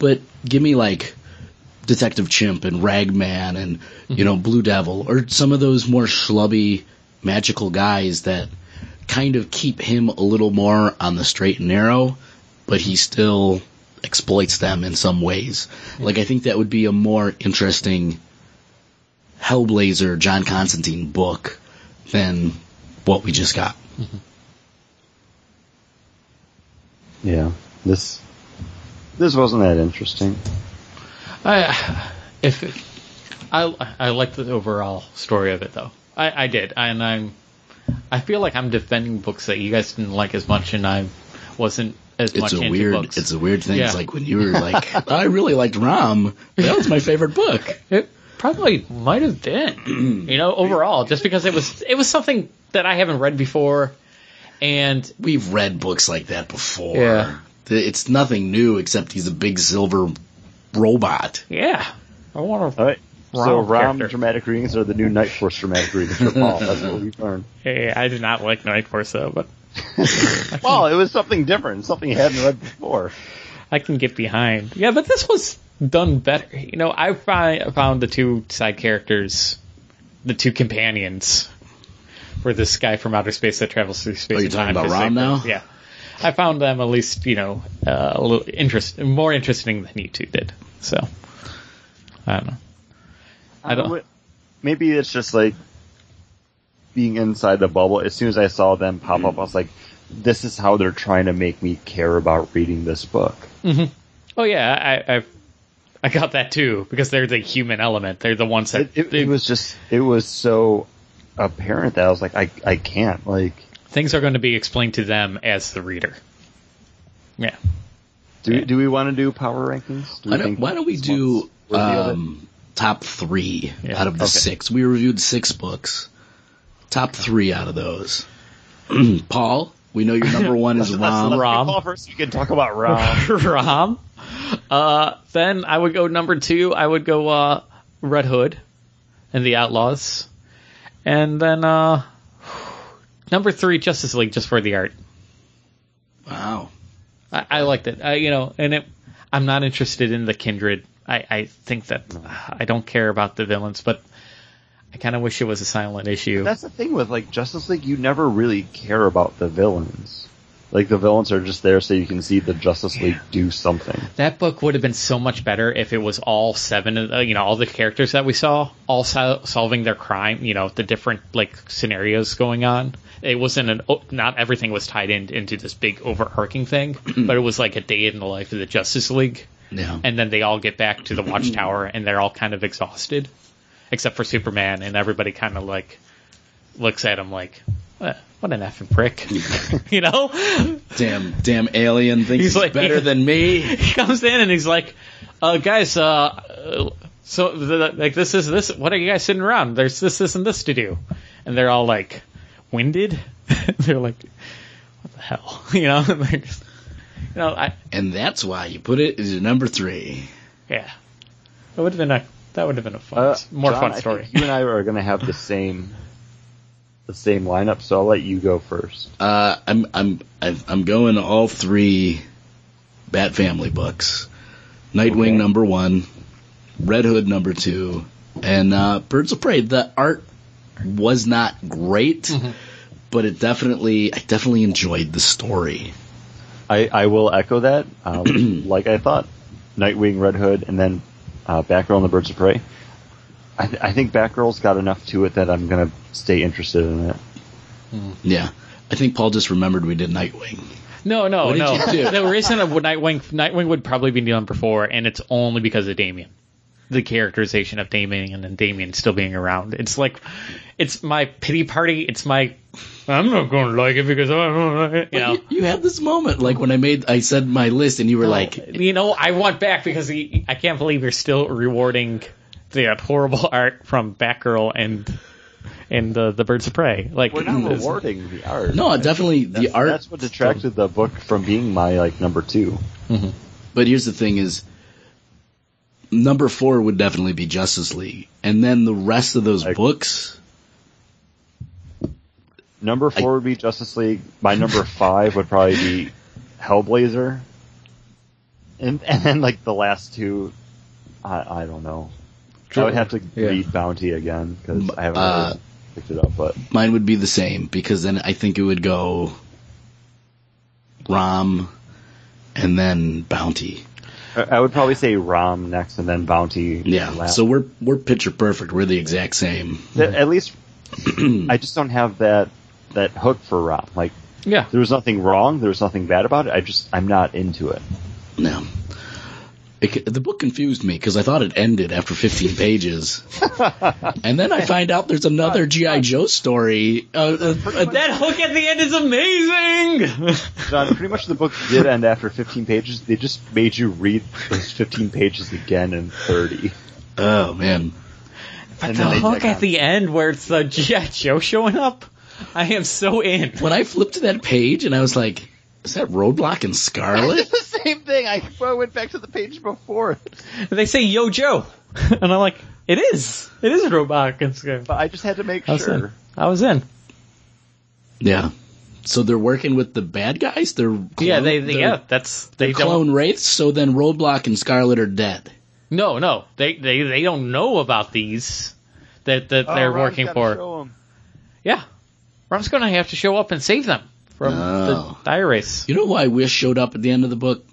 [SPEAKER 2] but give me like Detective Chimp and Ragman and you mm-hmm. know Blue Devil or some of those more schlubby magical guys that kind of keep him a little more on the straight and narrow, but he still exploits them in some ways. Mm-hmm. Like I think that would be a more interesting Hellblazer John Constantine book than what we just got. Mm-hmm.
[SPEAKER 1] Yeah, this this wasn't that interesting.
[SPEAKER 3] I if it, I I like the overall story of it though. I I did, and I'm I feel like I'm defending books that you guys didn't like as much, and I wasn't as
[SPEAKER 2] It's
[SPEAKER 3] much
[SPEAKER 2] a
[SPEAKER 3] into
[SPEAKER 2] weird,
[SPEAKER 3] books.
[SPEAKER 2] it's a weird thing. It's like when you were like, I really liked Rom. That was my favorite book.
[SPEAKER 3] It probably might have been, you know, overall, just because it was it was something that I haven't read before, and
[SPEAKER 2] We've read books like that before.
[SPEAKER 3] Yeah.
[SPEAKER 2] It's nothing new except he's a big silver robot.
[SPEAKER 3] yeah, I want to.
[SPEAKER 1] All right. so
[SPEAKER 3] Rom
[SPEAKER 1] Rom
[SPEAKER 3] character.
[SPEAKER 1] dramatic readings are the new Night Force dramatic readings for Paul. That's what we've learned.
[SPEAKER 3] Hey, I did not like Night Force though, but
[SPEAKER 1] Well, it was something different, something you hadn't read before.
[SPEAKER 3] I can get behind. Yeah, but this was done better. You know, I find, found the two side characters, the two companions, for this guy from outer space that travels through space.
[SPEAKER 2] Oh, you're
[SPEAKER 3] and
[SPEAKER 2] talking
[SPEAKER 3] time
[SPEAKER 2] about Rom now?
[SPEAKER 3] Yeah, I found them at least you know uh, a little interest, more interesting than you two did. So I don't know. I don't.
[SPEAKER 1] Maybe it's just like being inside the bubble. As soon as I saw them pop up, I was like, "This is how they're trying to make me care about reading this book."
[SPEAKER 3] Oh yeah, I I, I got that too because they're the human element. They're the ones that
[SPEAKER 1] It, it, it was just, it was so apparent that I was like, I, I can't like.
[SPEAKER 3] Things are going to be explained to them as the reader. Yeah.
[SPEAKER 1] Do
[SPEAKER 3] Yeah.
[SPEAKER 1] do we want to do power rankings? Do
[SPEAKER 2] Why don't, why don't we do
[SPEAKER 1] one's worthy of it?
[SPEAKER 2] um, top three
[SPEAKER 3] Yeah.
[SPEAKER 2] out of the
[SPEAKER 1] Okay.
[SPEAKER 2] six? We reviewed six books. Top three out of those. Paul, we know your number one is
[SPEAKER 1] Let's- let's
[SPEAKER 2] Rom.
[SPEAKER 3] Rom.
[SPEAKER 1] Paul first. We can talk about Rom.
[SPEAKER 3] Rom. Uh, then I would go number two. I would go uh, Red Hood and the Outlaws, and then uh, number three Justice League just for the art.
[SPEAKER 2] Wow.
[SPEAKER 3] I, I liked it. I, you know, and it, I'm not interested in the Kindred. I, I think that I don't care about the villains, but I kind of wish it was a silent issue.
[SPEAKER 1] That's the thing with like Justice League. You never really care about the villains. Like the villains are just there so you can see the Justice League do something.
[SPEAKER 3] That book would have been so much better if it was all seven, of- uh, you know, all the characters that we saw, all sol- solving their crime, you know, the different like scenarios going on. It wasn't an, oh, not everything was tied in into this big overarching thing, but it was like a day in the life of the Justice League,
[SPEAKER 2] Yeah.
[SPEAKER 3] and then they all get back to the Watchtower and they're all kind of exhausted, except for Superman, and everybody kind of like looks at him like, "Eh, what an effing prick, you know?
[SPEAKER 2] damn, damn alien thinks
[SPEAKER 3] He's
[SPEAKER 2] he's
[SPEAKER 3] like-
[SPEAKER 2] better than me.
[SPEAKER 3] he comes in and he's like, uh, guys, uh, so the, like this is this. What are you guys sitting around? There's this, this, and this to do, and they're all like winded. they're like, what the hell, you know? And they're you know, I
[SPEAKER 2] And that's why you put it as your number three.
[SPEAKER 3] yeah, that would have been a that would have been a fun,
[SPEAKER 1] Uh,
[SPEAKER 3] more
[SPEAKER 1] John,
[SPEAKER 3] fun story.
[SPEAKER 1] you and I are going to have the same the same lineup, so I'll let you go first.
[SPEAKER 2] Uh, I'm I'm I've- I'm going all three Bat Family books. Nightwing
[SPEAKER 1] Okay.
[SPEAKER 2] number one, Red Hood number two, and uh, Birds of Prey. The art was not great,
[SPEAKER 3] Mm-hmm.
[SPEAKER 2] but it definitely I definitely enjoyed the story.
[SPEAKER 1] I, I will echo that. Um, like I thought, Nightwing, Red Hood, and then uh, Batgirl and the Birds of Prey. I, th- I think Batgirl's got enough to it that I'm going to stay interested in it.
[SPEAKER 2] Yeah, I think Paul just remembered we did Nightwing.
[SPEAKER 3] No, no,
[SPEAKER 2] What did
[SPEAKER 3] no.
[SPEAKER 2] you do?
[SPEAKER 3] The reason of Nightwing, Nightwing would probably be number four, and it's only because of Damian. The characterization of Damian and then Damian still being around. It's like, it's my pity party. It's my, I'm not going to like it because I don't like it. You know,
[SPEAKER 2] You, you had this moment like when I made I said my list and you were oh, like,
[SPEAKER 3] you know, I want back because he, I can't believe you're still rewarding the horrible art from Batgirl and and the the Birds of Prey. Like,
[SPEAKER 1] We're not rewarding the art.
[SPEAKER 2] no, definitely the art.
[SPEAKER 1] that's what detracted the book from being my like number two. Mm-hmm.
[SPEAKER 2] But here's the thing: is number four would definitely be Justice League, and then the rest of those
[SPEAKER 1] I-
[SPEAKER 2] books.
[SPEAKER 1] Number four would be Justice League. My number five would probably be Hellblazer. And and then like the last two I, I don't know.
[SPEAKER 2] True.
[SPEAKER 1] I would have to
[SPEAKER 3] Yeah.
[SPEAKER 1] read Bounty again because I haven't
[SPEAKER 2] Uh,
[SPEAKER 1] really picked it up. But
[SPEAKER 2] Mine would be the same because then I think it would go Rom and then Bounty.
[SPEAKER 1] I I would probably say Rom next and then Bounty.
[SPEAKER 2] Yeah.
[SPEAKER 1] last.
[SPEAKER 2] So we're we're picture perfect. We're the exact same.
[SPEAKER 1] Th- at least I just don't have that that hook for Rom. Like
[SPEAKER 3] Yeah.
[SPEAKER 1] there was nothing wrong, there was nothing bad about it. I just I'm not into it.
[SPEAKER 2] No. It, the book confused me because I thought it ended after 15 pages, and then I find out there's another GI Joe story. Uh, uh, uh,
[SPEAKER 3] That hook at the end is amazing.
[SPEAKER 1] John, pretty much the book did end after 15 pages. They just made you read those 15 pages again in 30.
[SPEAKER 2] oh man,
[SPEAKER 3] But
[SPEAKER 1] And
[SPEAKER 3] the hook at
[SPEAKER 1] on.
[SPEAKER 3] the end where it's the GI Joe showing up, I am so in.
[SPEAKER 2] when I flipped to that page and I was like, "Is that Roadblock and Scarlet?"
[SPEAKER 1] the same thing. I, I went back to the page before.
[SPEAKER 3] They say Yo Joe, and I'm like, it is. It is Roadblock and Scarlet.
[SPEAKER 1] But I just had to make
[SPEAKER 3] I was in.
[SPEAKER 1] sure.
[SPEAKER 3] I was in.
[SPEAKER 2] yeah. So they're working with the bad guys. They're clone,
[SPEAKER 3] Yeah, they, they
[SPEAKER 2] they're-
[SPEAKER 3] yeah, that's they
[SPEAKER 2] they're clone wraiths. So then Roadblock and Scarlet are dead.
[SPEAKER 3] No, no, they they they don't know about these that that
[SPEAKER 1] Oh,
[SPEAKER 3] they're
[SPEAKER 1] Ron's
[SPEAKER 3] working
[SPEAKER 1] gotta
[SPEAKER 3] for. Yeah, Rom's gonna have to show up and save them from
[SPEAKER 2] Oh.
[SPEAKER 3] the dire wraiths.
[SPEAKER 2] You know why I wish showed up at the end of the book?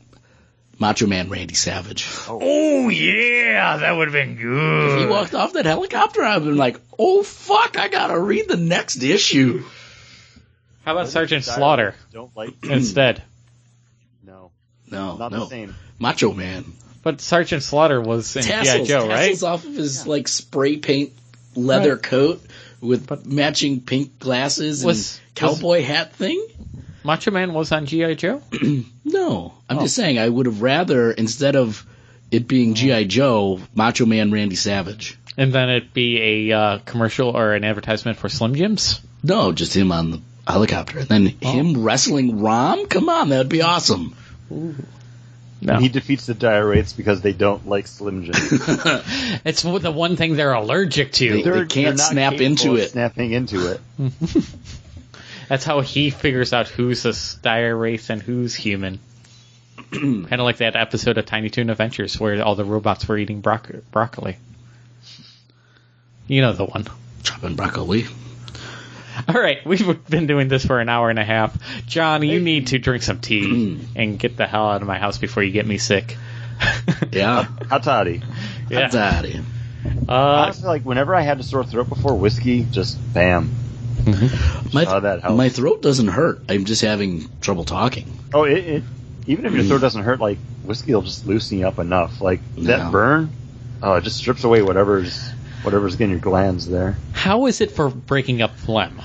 [SPEAKER 2] Macho Man Randy Savage.
[SPEAKER 3] Oh, oh yeah, that would have been good.
[SPEAKER 2] If he walked off that helicopter. I'd have been like, oh fuck, I gotta read the next issue.
[SPEAKER 3] How about Sergeant
[SPEAKER 1] Dire
[SPEAKER 3] Slaughter
[SPEAKER 1] Don't like.
[SPEAKER 3] instead?
[SPEAKER 1] No,
[SPEAKER 2] No,
[SPEAKER 1] not
[SPEAKER 2] no,
[SPEAKER 1] the same.
[SPEAKER 2] Macho Man.
[SPEAKER 3] But Sergeant Slaughter was in GI
[SPEAKER 2] Tassels,
[SPEAKER 3] Joe, right?
[SPEAKER 2] tassels off of his like spray paint leather
[SPEAKER 3] Right.
[SPEAKER 2] coat with matching pink glasses
[SPEAKER 3] Was-
[SPEAKER 2] and cowboy hat thing.
[SPEAKER 3] Macho Man was on GI Joe.
[SPEAKER 2] No, I'm
[SPEAKER 3] Oh.
[SPEAKER 2] just saying I would have rather instead of it being GI Joe, Macho Man Randy Savage.
[SPEAKER 3] And then it'd be a uh, commercial or an advertisement for Slim Jims.
[SPEAKER 2] No, just him on the helicopter. And then
[SPEAKER 3] Oh.
[SPEAKER 2] him wrestling Rom? Come on, that'd be awesome.
[SPEAKER 3] No,
[SPEAKER 1] He defeats the dire wraiths because they don't like Slim Jim.
[SPEAKER 3] it's the one thing they're allergic to.
[SPEAKER 2] They-
[SPEAKER 1] They're-
[SPEAKER 2] can't
[SPEAKER 1] they're not
[SPEAKER 2] snap into it.
[SPEAKER 1] Snapping into it.
[SPEAKER 3] That's how he figures out who's a dire wraith and who's human. kind of like that episode of Tiny Toon Adventures where all the robots were eating broc- broccoli. You know the one.
[SPEAKER 2] Chopping broccoli.
[SPEAKER 3] All right, we've been doing this for an hour and a half. John, you need to drink some tea and get the hell out of my house before you get me sick.
[SPEAKER 2] Yeah.
[SPEAKER 1] Hot toddy.
[SPEAKER 3] yeah.
[SPEAKER 2] Daddy.
[SPEAKER 3] Uh,
[SPEAKER 1] Honestly, like whenever I had a sore throat before, whiskey just bam.
[SPEAKER 2] My,
[SPEAKER 1] Saw that help.
[SPEAKER 2] my throat doesn't hurt. I'm just having trouble talking.
[SPEAKER 1] Oh, it, it even if your throat doesn't hurt, like whiskey will just loosen you up enough. Like
[SPEAKER 2] Yeah.
[SPEAKER 1] that burn, oh, it just strips away whatever's whatever's getting your glands there.
[SPEAKER 3] how is it for breaking up phlegm?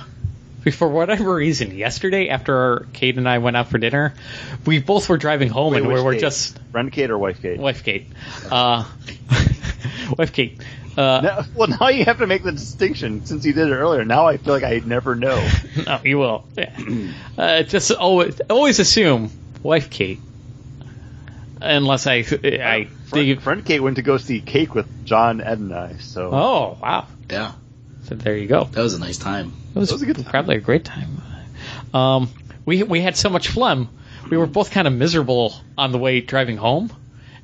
[SPEAKER 3] For whatever reason, yesterday after Kate and I went out for dinner, we both were driving home and we
[SPEAKER 1] which
[SPEAKER 3] were
[SPEAKER 1] Kate?
[SPEAKER 3] just
[SPEAKER 1] friend Kate or wife Kate.
[SPEAKER 3] wife Kate, uh, wife Kate. Uh,
[SPEAKER 1] Now, well, now you have to make the distinction since you did it earlier. Now I feel like I never know.
[SPEAKER 3] no, you will. Yeah. Uh, just always, always assume wife Kate, unless I, I
[SPEAKER 1] friend,
[SPEAKER 3] dig.
[SPEAKER 1] friend Kate went to go see Cake with John, Ed, and I. So
[SPEAKER 3] Oh wow!
[SPEAKER 2] Yeah.
[SPEAKER 3] So there you go.
[SPEAKER 2] That was a nice time.
[SPEAKER 3] It was,
[SPEAKER 1] was a good time.
[SPEAKER 3] probably a great time. Um, we we had so much phlegm. We were both kind of miserable on the way driving home,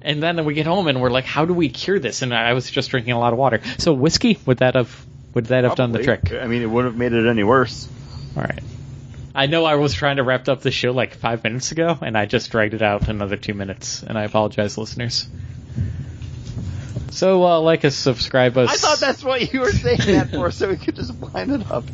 [SPEAKER 3] and then we get home and we're like, "How do we cure this?" And I was just drinking a lot of water. So whiskey would that have would that have done the trick?
[SPEAKER 1] I mean, it wouldn't have made it any worse.
[SPEAKER 3] All right. I know I was trying to wrap up the show like five minutes ago, and I just dragged it out another two minutes, and I apologize, listeners. So, uh, like us, subscribe us.
[SPEAKER 1] I thought that's what you were saying that for, so we could just wind it up.